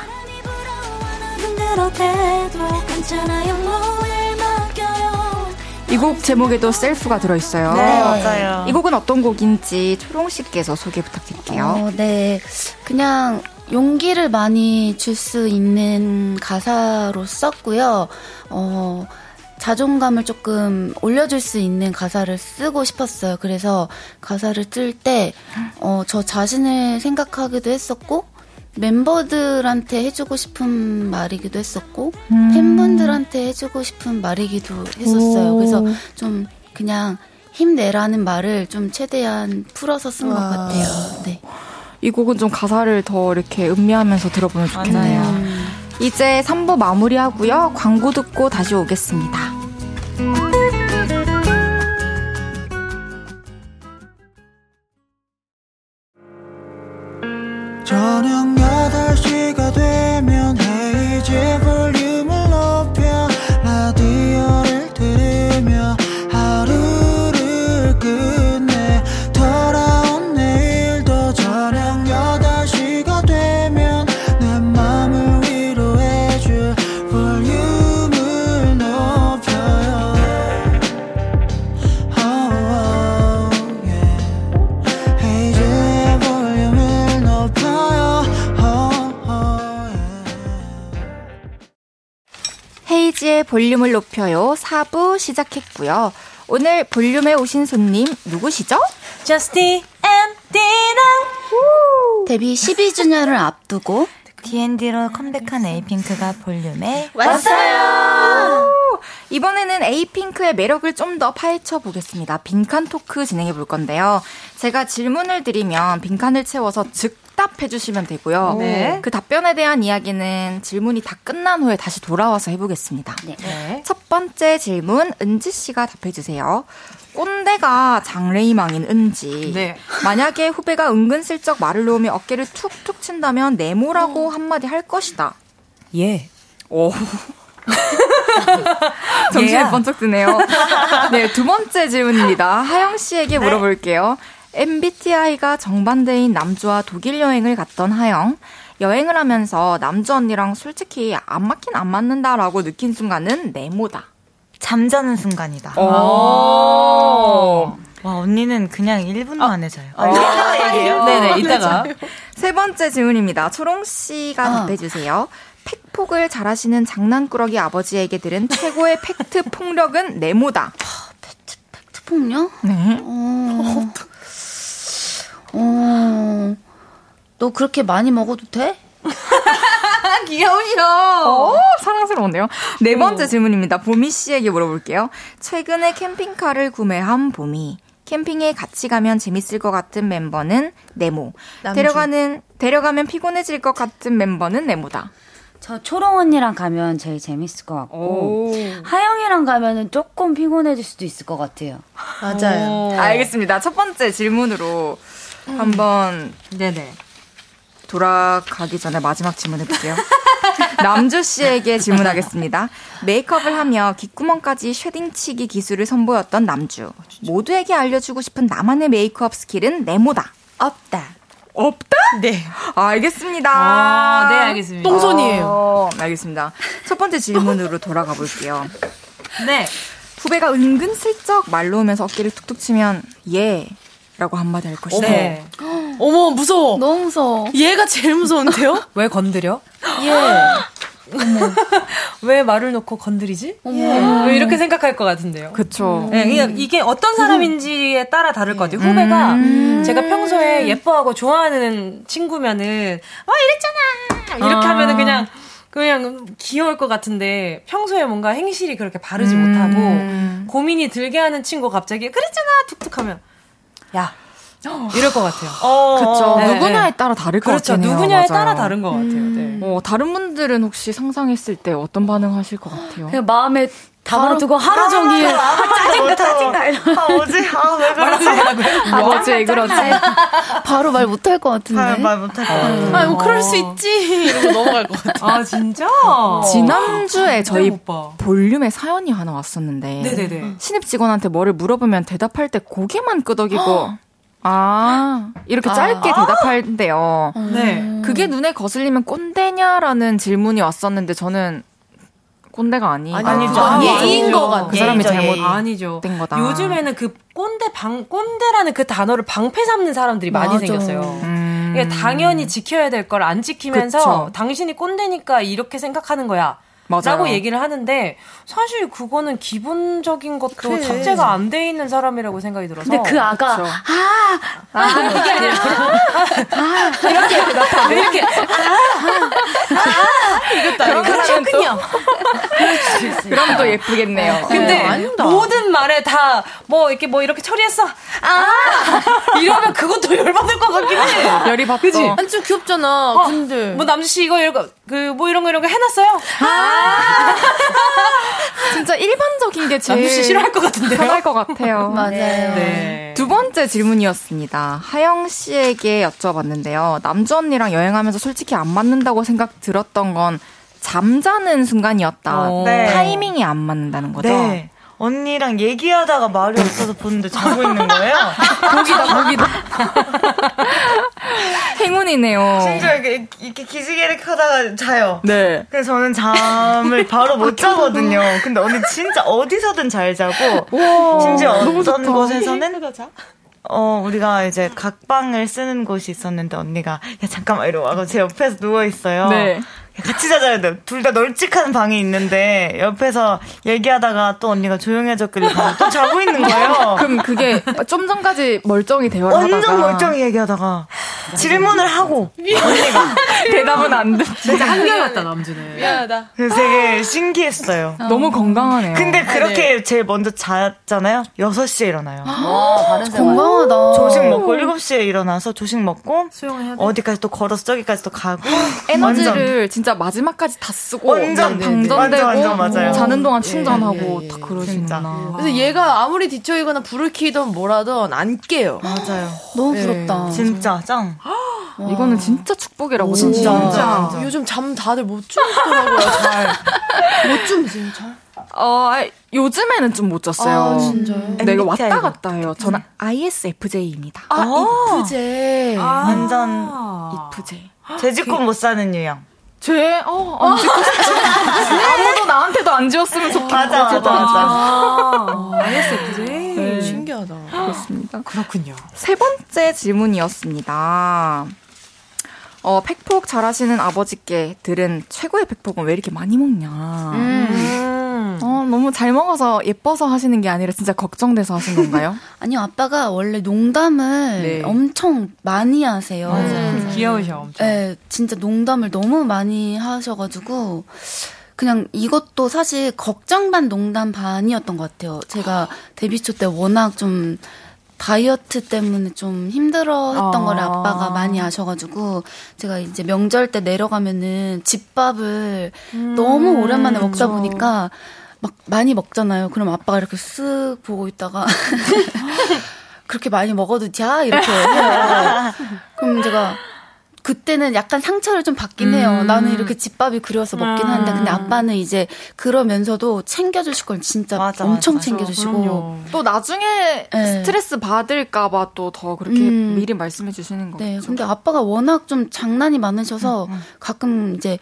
이 곡 제목에도 셀프가 들어있어요. 네, 맞아요. 이 곡은 어떤 곡인지 초롱 씨께서 소개 부탁드릴게요. 어, 네. 그냥 용기를 많이 줄 수 있는 가사로 썼고요. 어, 자존감을 조금 올려줄 수 있는 가사를 쓰고 싶었어요. 그래서 가사를 쓸 때, 어, 저 자신을 생각하기도 했었고, 멤버들한테 해주고 싶은 말이기도 했었고, 음. 팬분들한테 해주고 싶은 말이기도 했었어요. 오. 그래서 좀 그냥 힘내라는 말을 좀 최대한 풀어서 쓴것 와. 같아요. 네. 이 곡은 좀 가사를 더 이렇게 음미하면서 들어보면 좋겠네요. 맞아요. 이제 3부 마무리하고요. 광고 듣고 다시 오겠습니다. 저녁 8시가 되면 헤이즈 볼륨을 볼륨을 높여요. 4부 시작했고요. 오늘 볼륨에 오신 손님 누구시죠? Just D N D 나 데뷔 12주년을 앞두고 D N D로 컴백한 에이핑크가 볼륨에 왔어요. 이번에는 에이핑크의 매력을 좀 더 파헤쳐 보겠습니다. 빈칸 토크 진행해 볼 건데요. 제가 질문을 드리면 빈칸을 채워서 즉 답해 주시면 되고요. 네. 그 답변에 대한 이야기는 질문이 다 끝난 후에 다시 돌아와서 해보겠습니다. 네. 첫 번째 질문 은지 씨가 답해 주세요. 꼰대가 장래희망인 은지. 네. 만약에 후배가 은근슬쩍 말을 놓으며 어깨를 툭툭 친다면 네모라고 한마디 할 것이다. 예. 오. 정신이. 번쩍 드네요. 네, 두 번째 질문입니다. 하영 씨에게 물어볼게요. MBTI가 정반대인 남주와 독일 여행을 갔던 하영. 여행을 하면서 남주 언니랑 솔직히 안 맞긴 안 맞는다라고 느낀 순간은 네모다. 잠자는 순간이다. 오. 와 언니는 그냥 1분 만에 자요. 어. 얘기해요? 네네, 이따가. 세 번째 질문입니다. 초롱 씨가 아. 답해 주세요. 팩폭을 잘하시는 장난꾸러기 아버지에게 들은 최고의 팩트 폭력은 네모다. 특폭력? 네. 어, 어, 너 그렇게 많이 먹어도 돼? 귀여우셔. 오, 사랑스러운데요. 네 번째 질문입니다. 보미 씨에게 물어볼게요. 최근에 캠핑카를 구매한 보미. 캠핑에 같이 가면 재밌을 것 같은 멤버는 네모. 남주. 데려가는 데려가면 피곤해질 것 같은 멤버는 네모다. 저 초롱 언니랑 가면 제일 재밌을 것 같고 하영이랑 가면은 조금 피곤해질 수도 있을 것 같아요. 맞아요. 알겠습니다. 첫 번째 질문으로 한번 네네. 돌아가기 전에 마지막 질문 해 볼게요. 남주 씨에게 질문하겠습니다. 메이크업을 하며 귓구멍까지 쉐딩치기 기술을 선보였던 남주. 모두에게 알려주고 싶은 나만의 메이크업 스킬은 네모다. 없다. 없다? 네. 알겠습니다. 아, 네, 알겠습니다. 똥손이에요. 어, 알겠습니다. 첫 번째 질문으로 돌아가 볼게요. 네. 후배가 은근슬쩍 말 놓으면서 어깨를 툭툭 치면 예 라고 한마디 할 것이다. 네. 어머, 무서워. 너무 무서워. 얘가 제일 무서운데요? 왜 건드려? 예. 왜 말을 놓고 건드리지? 어머. 왜 이렇게 생각할 것 같은데요. 그쵸. 네, 이게, 이게 어떤 사람인지에 따라 다를 것 같아요. 후배가 음. 제가 평소에 예뻐하고 좋아하는 친구면은 와 이랬잖아 이렇게 아. 하면은 그냥 그냥 귀여울 것 같은데 평소에 뭔가 행실이 그렇게 바르지 음. 못하고 고민이 들게 하는 친구 갑자기 그랬잖아 툭툭하면 야 이럴 것 같아요. 그쵸. 네, 누구냐에 네. 따라 다를 것 그렇죠. 같긴 해요. 누구냐에 맞아요. 따라 다른 것 같아요. 네. 어, 다른 분들은 혹시 상상했을 때 어떤 반응하실 것 같아요? 그냥 마음에 담아두고 하루 종일 아, 짜증나 짜증나 아 뭐지? 아왜 그러지? 아, 어째 왜 그러지? 바로 말 못할 것 같은데. 말 못할 것 같아. 아, 뭐 그럴 수 있지. 이러고 넘어갈 것 같아. 아 진짜? 지난주에 저희. 볼륨에 사연이 하나 왔었는데 네네네. 신입 직원한테 뭐를 물어보면 대답할 때 고개만 끄덕이고 아 이렇게 짧게 대답할때요. 네. 그게 눈에 거슬리면 꼰대냐라는 질문이 왔었는데 저는 꼰대가 아니다. 아니죠. 아, 아니죠. 것 같아. 그 사람이 예의죠, 잘못 예의. 아니죠. 된 거다. 요즘에는 그 꼰대 방 꼰대라는 그 단어를 방패 삼는 사람들이 많이 맞아. 생겼어요. 음. 이게 당연히 지켜야 될 걸 안 지키면서 그쵸. 당신이 꼰대니까 이렇게 생각하는 거야. 맞아요. 라고 얘기를 하는데 사실 그거는 기본적인 것도 탑재가 안 돼 있는 사람이라고 생각이 들어서 근데 그 아가 그쵸. 아, 이게 아니라 이렇게 나타나 이렇게 이것도 아니고. 그렇군요. 그럼 또 예쁘겠네요. 근데 아닙니다. 모든 말에 다 뭐 이렇게 뭐 이렇게 처리했어. 아 이러면 그것도 열받을 것 같긴 해. 열이 받죠. 그지? 아니 좀 귀엽잖아. 어, 근데 뭐 남주 씨 이거 이거 그 뭐 이런 거 이런 거 해놨어요. 진짜 일반적인 게 제일 남주 씨 싫어할 것 같은데요. 편할 것 같아요. 맞아요. 네. 두 번째 질문이었습니다. 하영 씨에게 여쭤봤는데요. 남주 언니랑 여행하면서 솔직히 안 맞는다고 생각 들었던 건 잠자는 순간이었다. 어. 네. 타이밍이 안 맞는다는 거죠. 네. 언니랑 얘기하다가 말이 없어서 보는데 자고 있는 거예요. 복이다, 복이다. 행운이네요. 심지어 이렇게, 이렇게 기지개를 켜다가 자요. 네. 그래서 저는 잠을 바로 못 자거든요. 근데 언니 진짜 어디서든 잘 자고 심지어 어떤 곳에서는 어 우리가 이제 각방을 쓰는 곳이 있었는데 언니가 야 잠깐만 이러고 와서 제 옆에서 누워 있어요. 네. 같이 자자야 돼. 둘 다 널찍한 방이 있는데 옆에서 얘기하다가 또 언니가 조용해졌길래 또 자고 있는 거예요. 그럼 그게 좀 전까지 멀쩡히 대화를 하다가 완전 멀쩡히 얘기하다가 질문을 하고 언니가 대답은 안 듣. 진짜 한결같다 남주는. 미안하다. 그래서 되게 신기했어요. 너무 건강하네요. 근데 그렇게 제일 먼저 잤잖아요. 6시에 일어나요. 와, 다른 생활. 건강하다. 조식 먹고 7시에 일어나서 조식 먹고 수영해야 돼. 어디까지 또 걸어서 저기까지 또 가고 에너지를 진짜 마지막까지 다 쓰고 완전, 네, 네. 방전되고 완전, 완전 맞아요. 자는 동안 예, 충전하고 예, 예. 다 그러시구나. 그래서 얘가 아무리 뒤척이거나 불을 켜든 뭐라든 안 깨요. 맞아요. 너무 네. 부럽다. 진짜 짱. 이거는 진짜 축복이라고 진짜. 진짜. 요즘 잠 다들 못 주무시더라고요, 잘. 못 주무세요, 잘? 어, 아, 요즘에는 좀 못 잤어요. 아, 진짜요? 네, 이거 MBTI 왔다 가. 갔다 해요. 저는 ISFJ입니다. 아, 어. 이프제. 완전 이프제. 제 집고 못 사는 유형. 쟤, 어, 안 짓고 싶지. 아무도 나한테도 안 지었으면 좋겠고. 맞아, 맞아, 맞아. 아, ISFJ. 네. 신기하다. 지었습니다. 그렇군요. 세 번째 질문이었습니다. 어, 팩폭 잘하시는 아버지께 들은 최고의 팩폭은 왜 이렇게 많이 먹냐. 음. 어, 너무 잘 먹어서 예뻐서 하시는 게 아니라 진짜 걱정돼서 하신 건가요? 아니요, 아빠가 원래 농담을 네. 엄청 많이 하세요. 음. 귀여우셔 엄청. 네, 진짜 농담을 너무 많이 하셔가지고, 그냥 이것도 사실 걱정 반 농담 반이었던 것 같아요. 제가 데뷔 초 때 워낙 좀 다이어트 때문에 좀 힘들어 했던 아. 걸 아빠가 많이 아셔가지고, 제가 이제 명절 때 내려가면은 집밥을 너무 오랜만에 먹다 보니까, 막 많이 먹잖아요. 그럼 아빠가 이렇게 쓱 보고 있다가, 그렇게 많이 먹어도 돼? 이렇게 해요. 그럼 제가 그때는 약간 상처를 좀 받긴 해요. 나는 이렇게 집밥이 그리워서 먹긴 하는데 근데 아빠는 이제 그러면서도 챙겨주실 걸 진짜 맞아, 엄청 맞아. 챙겨주시고 그럼요. 또 나중에 네. 스트레스 받을까봐 또 더 그렇게 음. 미리 말씀해 주시는 거죠. 네, 근데 아빠가 워낙 좀 장난이 많으셔서 가끔 이제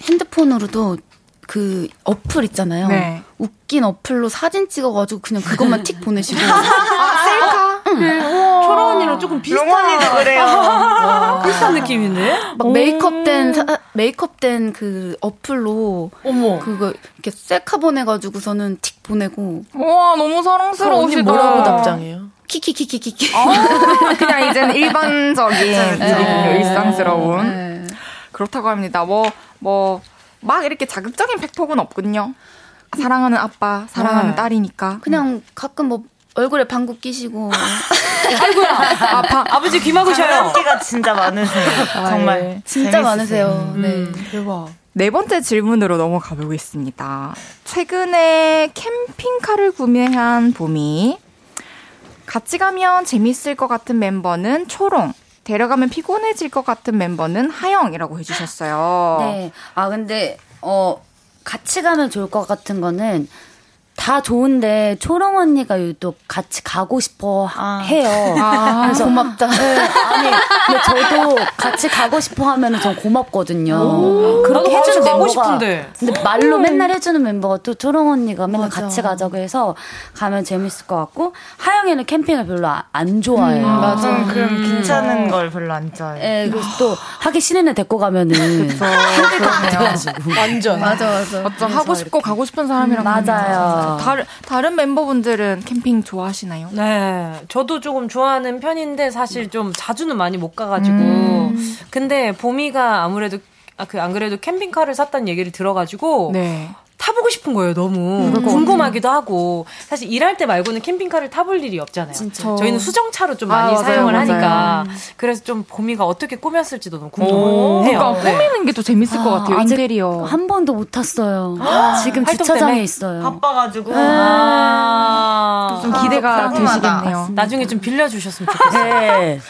핸드폰으로도 그 어플 있잖아요. 네. 웃긴 어플로 사진 찍어가지고 그냥 그것만 틱 보내시고. 아, 셀카? 초롱 언니랑 조금 비슷한. 용원이도 그래요. 비슷한 느낌인데? 막 메이크업된 사- 메이크업된 그 어플로 어머. 그거 이렇게 셀카 보내가지고서는 틱 보내고 와, 너무 사랑스러우시다. 언니 뭐라고 답장해요? 키키키키키키. 그냥 이제는 일반적인 일이군요. 일상스러운. 네. 그렇다고 합니다. 뭐, 뭐, 막 이렇게 자극적인 팩폭은 없군요. 사랑하는 아빠, 사랑하는 네. 딸이니까. 그냥 가끔 뭐 얼굴에 방구 끼시고 아파. 아버지 귀 막으셔요. 장난기가 진짜 많으세요. 정말. 예. 진짜 재밌으세요. 많으세요. 네. 음, 대박. 네 번째 질문으로 넘어가 보겠습니다. 최근에 캠핑카를 구매한 봄이 같이 가면 재밌을 것 같은 멤버는 초롱, 데려가면 피곤해질 것 같은 멤버는 하영이라고 해주셨어요. 네. 아, 근데, 어, 같이 가면 좋을 것 같은 거는 다 좋은데 초롱 언니가 유독 같이 가고 싶어 하- 해요. 아, 그래서 고맙다. 네, 아니, 근데 저도 같이 가고 싶어 하면은 전 고맙거든요. 그렇게 해주는 멤버가. 싶은데. 근데 말로 맨날 해주는 멤버가 또 초롱 언니가 맨날 맞아. 같이 가자고 해서 가면 재밌을 것 같고 하영이는 캠핑을 별로 아- 안 좋아해요. 맞아. 음, 그럼 괜찮은 걸 별로 안 좋아해요. 예, 그래서 또 하기 싫은 애 데리고 가면은 힘들 것 같아가지고. 완전. 맞아 맞아. 어쩜 하고 싶고 가고 싶은 사람이랑 가면 맞아요. 다른 다른 멤버분들은 캠핑 좋아하시나요? 네, 저도 조금 좋아하는 편인데 사실 좀 자주는 많이 못 가가지고. 근데 봄이가 아무래도 아, 그 안 그래도 캠핑카를 샀다는 얘기를 들어가지고 네. 타보고 싶은 거예요, 너무. 것 궁금하기도 하고. 사실 일할 때 말고는 캠핑카를 타볼 일이 없잖아요. 저희는 수정차로 좀 많이 아, 맞아요, 사용을 맞아요. 하니까. 그래서 좀 봄이가 어떻게 꾸몄을지도 너무 오, 궁금해요. 그러니까 네. 꾸미는 게 또 재밌을 것 같아요. 인테리어. 한 번도 못 탔어요. 지금 활동 주차장에 때문에? 있어요. 바빠가지고. 아. 좀 기대가 되시겠네요. 나중에 좀 빌려주셨으면 좋겠어요. 네.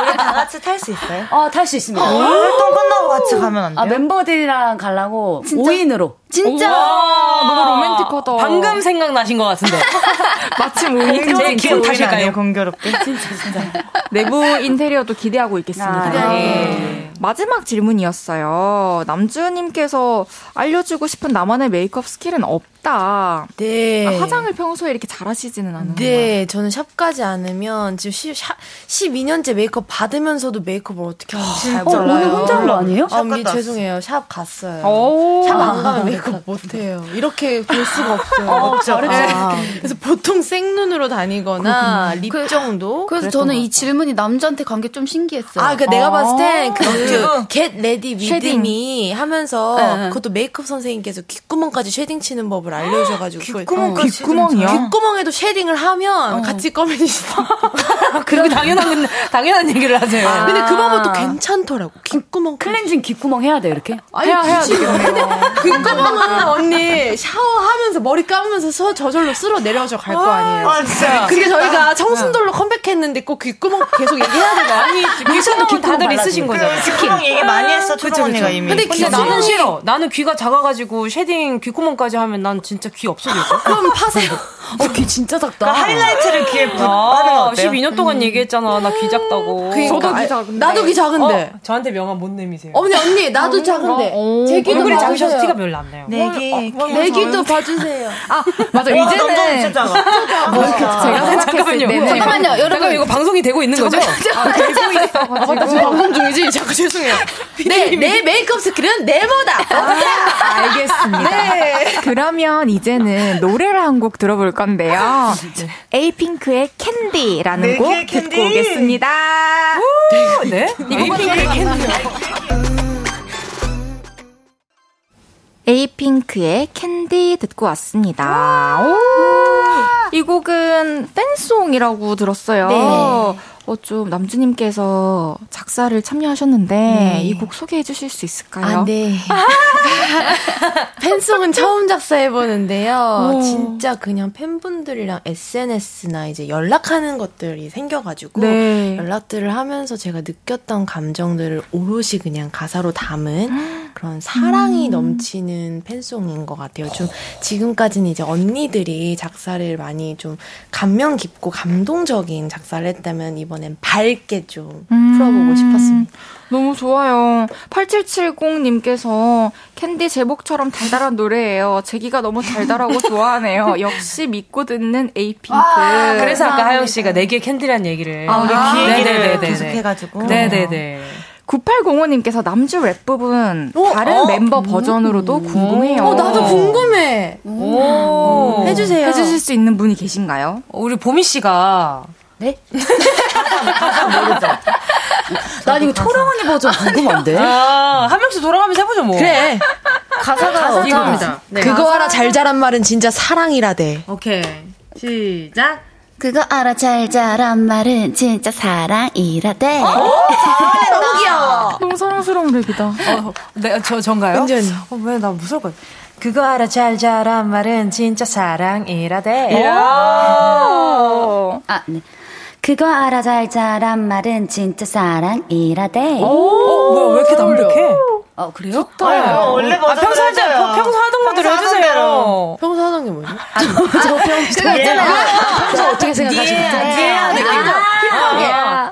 우리 다 같이 탈 수 있어요? 어, 탈 수 있습니다. 활동 끝나고 같이 가면 안 돼요? 아, 멤버들이랑 가려고 5인으로. 진짜 와, 너무 로맨틱하다. 방금 생각나신 것 같은데. 마침 오이 제제 기억 타실까요? 공교롭게. 진짜, 진짜. 내부 인테리어도 기대하고 있겠습니다. 아, 네. 마지막 질문이었어요. 남주님께서 알려주고 싶은 나만의 메이크업 스킬은 없 다. 네. 아, 화장을 평소에 이렇게 잘하시지는 않은. 네, 저는 샵 가지 않으면 지금 10, 12년째 메이크업 받으면서도 메이크업을 어떻게 하는지 잘 어, 몰라요. 오늘 혼자 한 거 아니에요? 아, 언니 죄송해요. 샵 갔어요. 오. 샵안 가면 메이크업 못 해요. 이렇게 될 수가 없어요. 어렵죠. 네. 그래서 보통 생눈으로 다니거나 lip 정도. 그래서 저는 이 질문이 남주한테 간 게 좀 신기했어요. 아, 그 내가 봤을 아. 땐그 Get Ready With shading. Me 하면서 네. 그것도 메이크업 선생님께서 귓구멍까지 shading 치는 법을 알려주셔가지고 그걸- 귓구멍까지 귓구멍이요? 귓구멍에도 shading을 하면 같이 검해지시다. 그리고 당연한, 당연한 얘기를 하세요. 근데 그 방법도 괜찮더라고. 귓구멍 클렌징 귓구멍 해야 돼, 이렇게? 해야, 해야 되겠네요. 귓구멍은 언니 샤워하면서 머리 감으면서 서 저절로 쓸어 내려져 갈 거 아니에요. 아, 진짜. 그게 저희가 청순돌로 컴백했는데 꼭 귓구멍 계속 얘기해야 되고 아니 귓구멍은 다들 있으신 거죠. 귓구멍 얘기 많이 했어, 초롱 언니가 이미. 근데 근데 귀 나는 싫어. 나는 귀가 작아가지고 shading 귓구멍까지 하면 난 진짜 귀 없어질걸? 그럼 파세요. 어, 귀 진짜 작다. 그 하이라이트를 귀에 거 아, 어때요? 12년 동안 얘기했잖아. 나 귀 작다고. 저도 귀 작은데. 나도 귀 작은데. 어, 저한테 명함 못 내미세요. 언니 언니 나도 작은데. 제 귀도 얼굴이. 작으셔서 티가 별로 안 나요. 내기. 내 귀도 봐주세요. 아, 맞아. 이제는 진짜 작아. 제가 생각했을 잠깐만요. 때는 잠깐만요, 여러분. 잠깐 이거 방송이 되고 있는 거죠? 아, 맞다 지금 잠깐 죄송해요. 내, 내 메이크업 스킬은 내보다. 알겠습니다. 네. 그러면 이제는 노래를 한 곡 들어볼 건데요. 에이핑크의 캔디라는 네, 곡 캔디. 듣고 오겠습니다. 네? 에이핑크의 캔디 듣고 왔습니다. 오! 이 곡은 팬송이라고 들었어요. 네. 어, 좀 남주님께서 작사를 참여하셨는데 이곡 소개해 주실 수 있을까요? 아, 네. 팬송은 처음 작사해 보는데요. 진짜 그냥 팬분들이랑 SNS나 이제 연락하는 것들이 생겨가지고 네. 연락들을 하면서 제가 느꼈던 감정들을 오롯이 그냥 가사로 담은 그런 사랑이 넘치는 팬송인 것 같아요. 좀 지금까지는 이제 언니들이 작사를 많이 좀 감명 깊고 감동적인 작사를 했다면 이번 엔 밝게 좀 풀어보고 싶었습니다. 너무 좋아요. 8770님께서 캔디 제목처럼 달달한 노래예요. 제기가 너무 달달하고 좋아하네요. 역시 믿고 듣는 에이핑크. 그래서 아까 하영 씨가 내게 캔디란 얘기를. 아, 우리 귀 얘기를 네네네네. 계속 해가지고. 네네네. 9805님께서 남주 랩 부분 다른 어? 멤버 버전으로도 궁금해요. 어, 나도 궁금해. 오. 해주세요. 해주실 수 있는 분이 계신가요? 우리 보미 씨가 네? 나 이거 초롱 언니 버전 궁금한데? 아, 한 명씩 돌아가면서 해보죠 뭐. 그래. 가사가 이겁니다. 그거 알아 잘 자란 말은 진짜 사랑이라대. 오케이. 시작. 그거 알아 잘 자란 말은 진짜 사랑이라대. 너무 귀여워. 너무 사랑스러운 랩이다. 어, 네, 저, 전가요? 언니. 어, 왜, 나 무서울 것. 그거 알아, 잘 자란 말은 진짜 사랑이라대. 아, 네. 그거 알아 잘 자란 말은 진짜 사랑이라대. 어, 뭐야, 왜 이렇게 담백해? 어, 그래요? 어, 원래 아, 평소 할 때, 평소 하던 거대로 해주세요. 평소 하던 게 뭐지? 그거 있잖아요. 평소 어떻게 생각하시는지.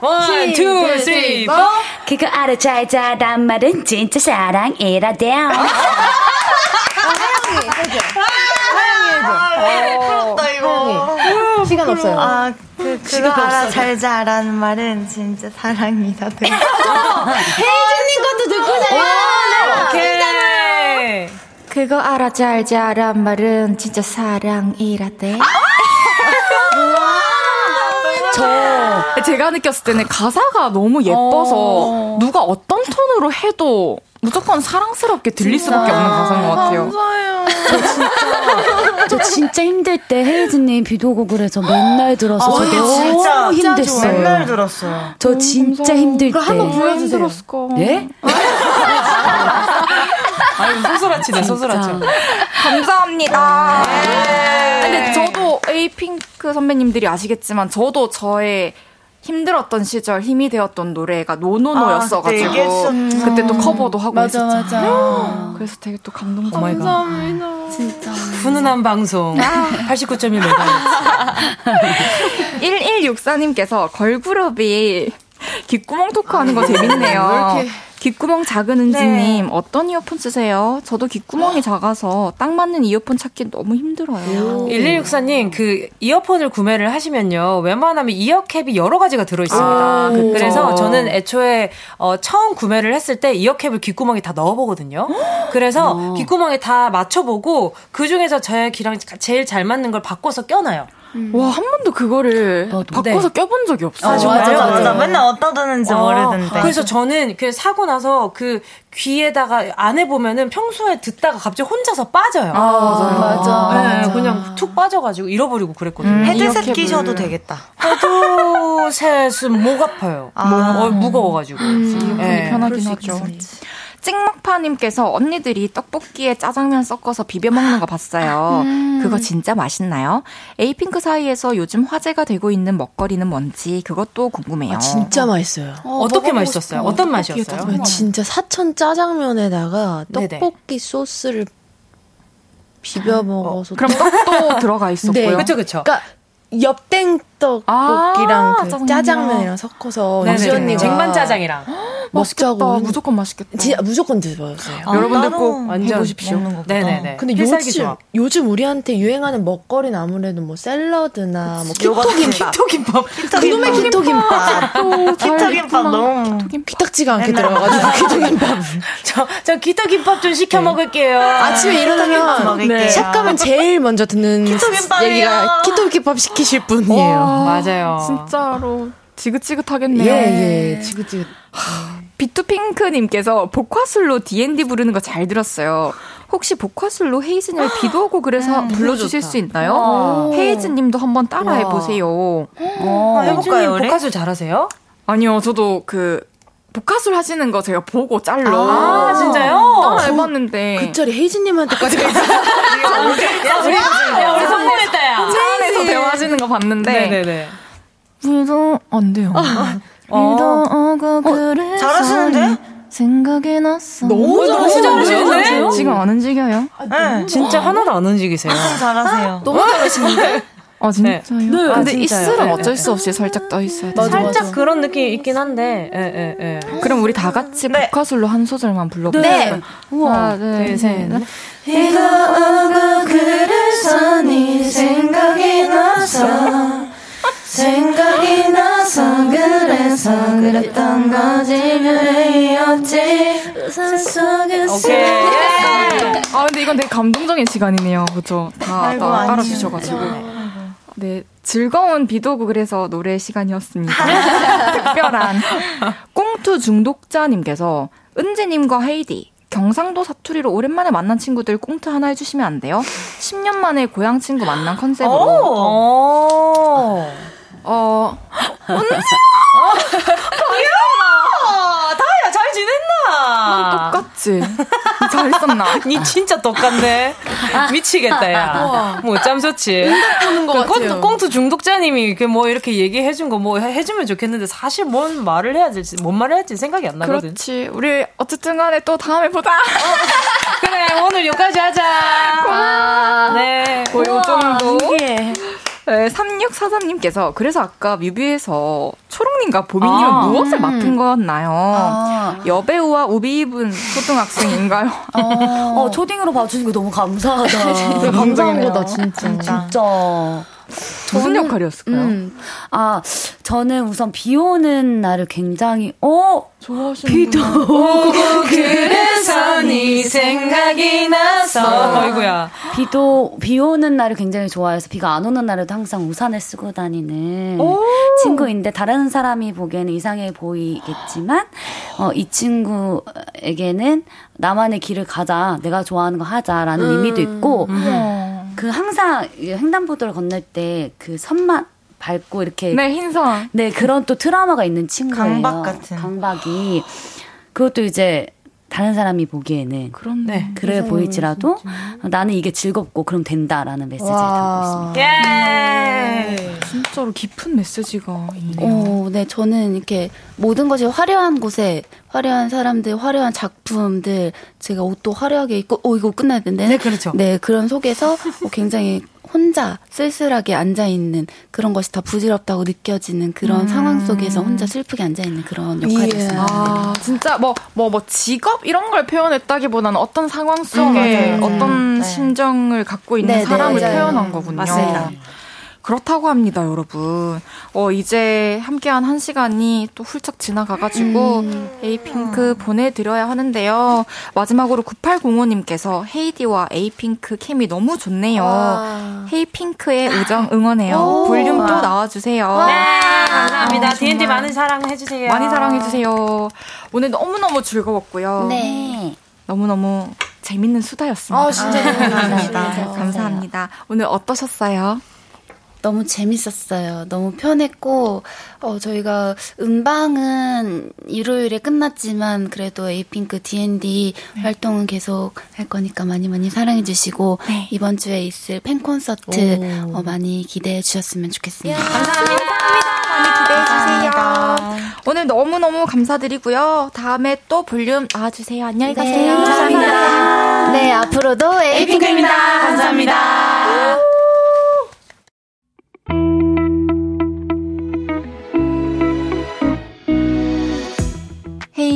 one, two, three, four. 그거 알아 잘 자란 말은 진짜 사랑이라대. 부럽다, 이거. 시간 없어요. 아, 그, 그거 알아, 잘 자라는 말은 진짜 사랑이다. 돼. 혜진님 것도 듣고 싶어요. 오케이. 그거 알아 잘 자란 말은 진짜 사랑이라대. 저 제가 느꼈을 때는 가사가 너무 예뻐서 누가 어떤 톤으로 해도 무조건 사랑스럽게 들릴 수밖에 없는 가사인 것 같아요. 감사해요. 저 진짜 힘들 때 헤이즈님 비도곡을 해서 맨날 들어서 아, 저 이게 너무 진짜 힘들었어요. 맨날 들었어요. 저 진짜 힘들 때. 한번 불러주세요. 예? 아유, 소소라치네, 소소라치. 감사합니다. 근데 저도 에이핑크 선배님들이 아시겠지만 저도 저의 힘들었던 시절 힘이 되었던 노래가 노노노였어가지고 아, 그때 또 커버도 하고 맞아, 있었잖아요. 그래서 되게 또 감동적이고 감사합니다. 진짜. 훈훈한 방송. 89.1 메가헤르츠. 1164님께서 걸그룹이 귓구멍 토크하는 거 재밌네요. 귓구멍 작은 은지님 어떤 이어폰 쓰세요? 저도 귓구멍이 작아서 딱 맞는 이어폰 찾기 너무 힘들어요. 1164님, 그, 이어폰을 구매를 하시면요, 웬만하면 이어캡이 여러 가지가 들어있습니다. 아, 그쵸. 그래서 저는 애초에, 어, 처음 구매를 했을 때 이어캡을 귓구멍에 다 넣어보거든요. 그래서 귓구멍에 다 맞춰보고, 그 중에서 제 귀랑 제일 잘 맞는 걸 바꿔서 껴놔요. 와, 한 번도 그거를 바꿔서 껴본 적이 없어요. 아, 맞아, 맞아. 맨날 어디다 두는지 어, 모르던데. 그래서 저는 그 사고 나서 그 귀에다가 안에 보면은 평소에 듣다가 갑자기 혼자서 빠져요. 아, 맞아요. 맞아, 네, 맞아. 그냥 툭 빠져가지고 잃어버리고 그랬거든요. 음, 헤드셋 끼셔도 되겠다. 헤드셋은 목 아파요. 아. 목, 어, 무거워가지고. 이어폰이 네. 편하긴 하죠. 찍먹파님께서 언니들이 떡볶이에 짜장면 섞어서 비벼 먹는 거 봤어요. 그거 진짜 맛있나요? 에이핑크 사이에서 요즘 화제가 되고 있는 먹거리는 뭔지 그것도 궁금해요. 아, 진짜 맛있어요. 어 떻게 맛있었어요? 어떤 맛이었어요? 짜장면. 진짜 사천 짜장면에다가 네네. 떡볶이 소스를 비벼 먹어서 그럼 떡도 들어가 있었고요. 네. 그쵸, 그쵸. 그러니까 엽땡 떡볶이랑 아, 그 짜장면. 짜장면이랑 섞어서 네네. 우지 언니가 쟁반 짜장이랑. 맛있겠다. 먹자고 무조건 맛있겠다. 진짜 무조건 드셔보세요. 아, 여러분들 따로 꼭 완전 해보십시오. 먹는 거구나. 네네네. 근데 필살기 요즘 조합. 요즘 우리한테 유행하는 먹거리는 아무래도 뭐 샐러드나 뭐 요거트. 키토김밥, 토김밥. 그놈의 키토김밥, 키토김밥 너무. 피딱지가 않게 들어가가지고 키토김밥을 저, 저 기토김밥 좀 시켜 먹을게요. 아침에 키토김밥 일어나면. 샵 가면 제일 먼저 듣는. 얘기가 키토김밥 시키실 분이에요. 맞아요. 진짜로 지긋지긋하겠네요. 예, 예, 지긋지긋. 비투핑크님께서 복화술로 D&D 부르는 거 잘 들었어요. 혹시 복화술로 헤이즈님 비도 오고 그래서 불러주실 수 있나요? 헤이즈님도 한번 따라해 보세요. 어, 해볼까요, 우리? 복화술 잘하세요? 아니요, 저도 그 복화술 하시는 거 제가 보고 짤로 아, 진짜요? 따라 해봤는데 그 짤이 헤이즈님한테까지 가 있어요. 야, 우리, 야, 우리 성공했다, 야. 차 안에서 대화하시는 거 봤는데 네네네. 비도 안 돼요. 비도 오고 그래서 잘하시는데? 생각이 났어. 너무 잘하시는데? 지금 안 움직여요? 네. 진짜 하나도 안 움직이세요. 잘하세요. 너무 잘하시는데? 아 진짜요? 네. 근데 아, 이 진짜요? 술은 네, 어쩔 네, 수 없이 살짝 떠 있어야 돼. 살짝 맞아. 그런 느낌이 있긴 한데, 예, 예, 예. 그럼 우리 다 같이 네. 복화술로 한 소절만 불러볼까요? 네. 하나, 둘, 둘, 셋. 셋. 비가 오고 그래서 네 생각이 나서 생각이 나서 그래서 그랬던 거지 별이었지 우산 속에서 오케이. 예. 아 근데 이건 되게 감동적인 시간이네요 그죠 다, 다. 따라주셔가지고 네 즐거운 비도구 그래서 노래 시간이었습니다 특별한 꽁투 중독자님께서 은지님과 헤이디 경상도 사투리로 오랜만에 만난 친구들 꽁트 하나 해주시면 안 돼요? 10년 만에 고향 친구 만난 컨셉으로 오. 어 아, 다야, 잘 지냈나? 똑같지 잘 있었나 니 진짜 똑같네. 미치겠다, 야. 뭐, 짬 좋지. 보는 것 그 같아요. 꽁트 중독자님이 그뭐 이렇게 얘기해준 거 뭐 해주면 좋겠는데 사실 뭔 말을 해야 될지, 뭔 말을 해야 될지 생각이 안 나거든. 그렇지 우리 어쨌든 간에 또 다음에 보자 그래, 오늘 여기까지 하자. 네. 뭐요 정도 신기해. 네, 3643님께서 그래서 아까 뮤비에서 초롱님과 보미님은 아. 무엇을 맡은 거였나요? 아. 여배우와 우비 입은 초등학생인가요? 어, 초딩으로 봐주신 거 너무 감사하다. 감사한 거다, 진짜. 진짜. 무슨 역할이었을까요? 음. 아, 저는 우선 비 오는 날을 굉장히, 어? 좋아하시는 비도 오고 그래서 네 생각이 나서. 어이구야. 비도 비 오는 날을 굉장히 좋아해서 비가 안 오는 날에도 항상 우산을 쓰고 다니는 친구인데 다른 사람이 보기에는 이상해 보이겠지만 어, 이 친구에게는 나만의 길을 가자, 내가 좋아하는 거 하자라는 음. 의미도 있고, 음. 그 항상 이 횡단보도를 건널 때 그 선만 밟고 이렇게 네, 흰선. 네, 그런 또 트라우마가 있는 친구예요. 강박 같은. 강박이. 그것도 이제 다른 사람이 보기에는 그렇네. 그래 보일지라도 나는 이게 즐겁고 그럼 된다라는 메시지를 담고 있습니다. 예. 진짜로 깊은 메시지가 있네요. 어, 네, 저는 이렇게 모든 것이 화려한 곳에 화려한 사람들, 화려한 작품들, 제가 옷도 화려하게 입고, 어, 이거 끝나야 되는데. 네, 그렇죠. 네, 그런 속에서 어, 굉장히 혼자 쓸쓸하게 앉아 있는 그런 것이 다 부질없다고 느껴지는 그런 상황 속에서 혼자 슬프게 앉아 있는 그런 역할이었어요. 아, 진짜 뭐, 뭐, 뭐, 직업 이런 걸 표현했다기보다는 어떤 상황 속에 음, 맞아요. 어떤 네. 심정을 갖고 있는 네, 네, 사람을 맞아요. 표현한 거군요. 맞습니다. 그렇다고 합니다, 여러분. 어, 이제 함께한 한 시간이 또 훌쩍 지나가가지고 음. 에이핑크 보내드려야 하는데요. 마지막으로 9805님께서 헤이디와 에이핑크 케미 너무 좋네요. 와. 헤이핑크의 우정 응원해요. 오. 볼륨 또 나와주세요. 네, 감사합니다. 아, D&D. 많은 사랑해주세요. 많이 사랑해주세요. 오늘 너무너무 즐거웠고요. 네. 너무너무 재밌는 수다였습니다. 아, 진짜 감사합니다. 감사합니다. 감사합니다. 오늘 어떠셨어요? 너무 재밌었어요. 너무 편했고, 어, 저희가 음방은 일요일에 끝났지만, 그래도 에이핑크 D&D 활동은 계속 할 거니까 많이 많이 사랑해주시고, 네. 이번 주에 있을 팬 콘서트 어, 많이 기대해 주셨으면 좋겠습니다. 많이 기대해주세요. 오늘 너무너무 감사드리고요. 다음에 또 볼륨 나와주세요. 안녕히 가세요. 네, 감사합니다. 네, 앞으로도 에이핑크입니다. 감사합니다.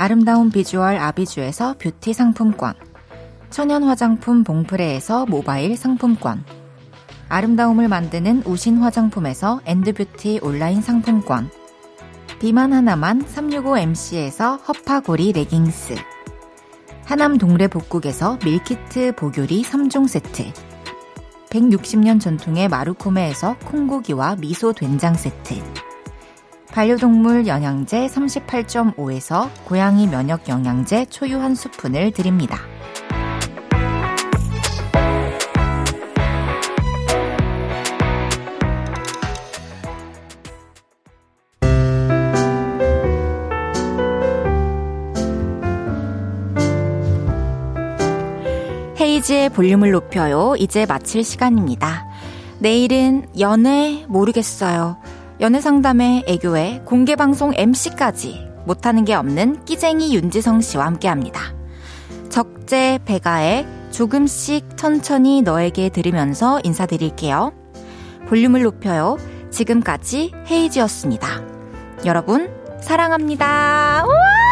아름다운 비주얼 아비주에서 뷰티 상품권 천연 화장품 봉프레에서 모바일 상품권 아름다움을 만드는 우신 화장품에서 엔드뷰티 온라인 상품권 비만 하나만 365MC에서 허파고리 레깅스 하남 동래 복국에서 밀키트 보교리 3종 세트 160년 전통의 마루코메에서 콩고기와 미소 된장 세트 반려동물 영양제 38.5에서 고양이 면역 영양제 초유 한 스푼을 드립니다. 헤이지의 볼륨을 높여요. 이제 마칠 시간입니다. 내일은 연애 모르겠어요. 연애 상담에 애교에 공개 방송 MC까지 못하는 게 없는 끼쟁이 윤지성 씨와 함께 합니다. 적재 배가의 조금씩 천천히 너에게 들으면서 인사드릴게요. 볼륨을 높여요. 지금까지 헤이지였습니다. 여러분, 사랑합니다. 우와!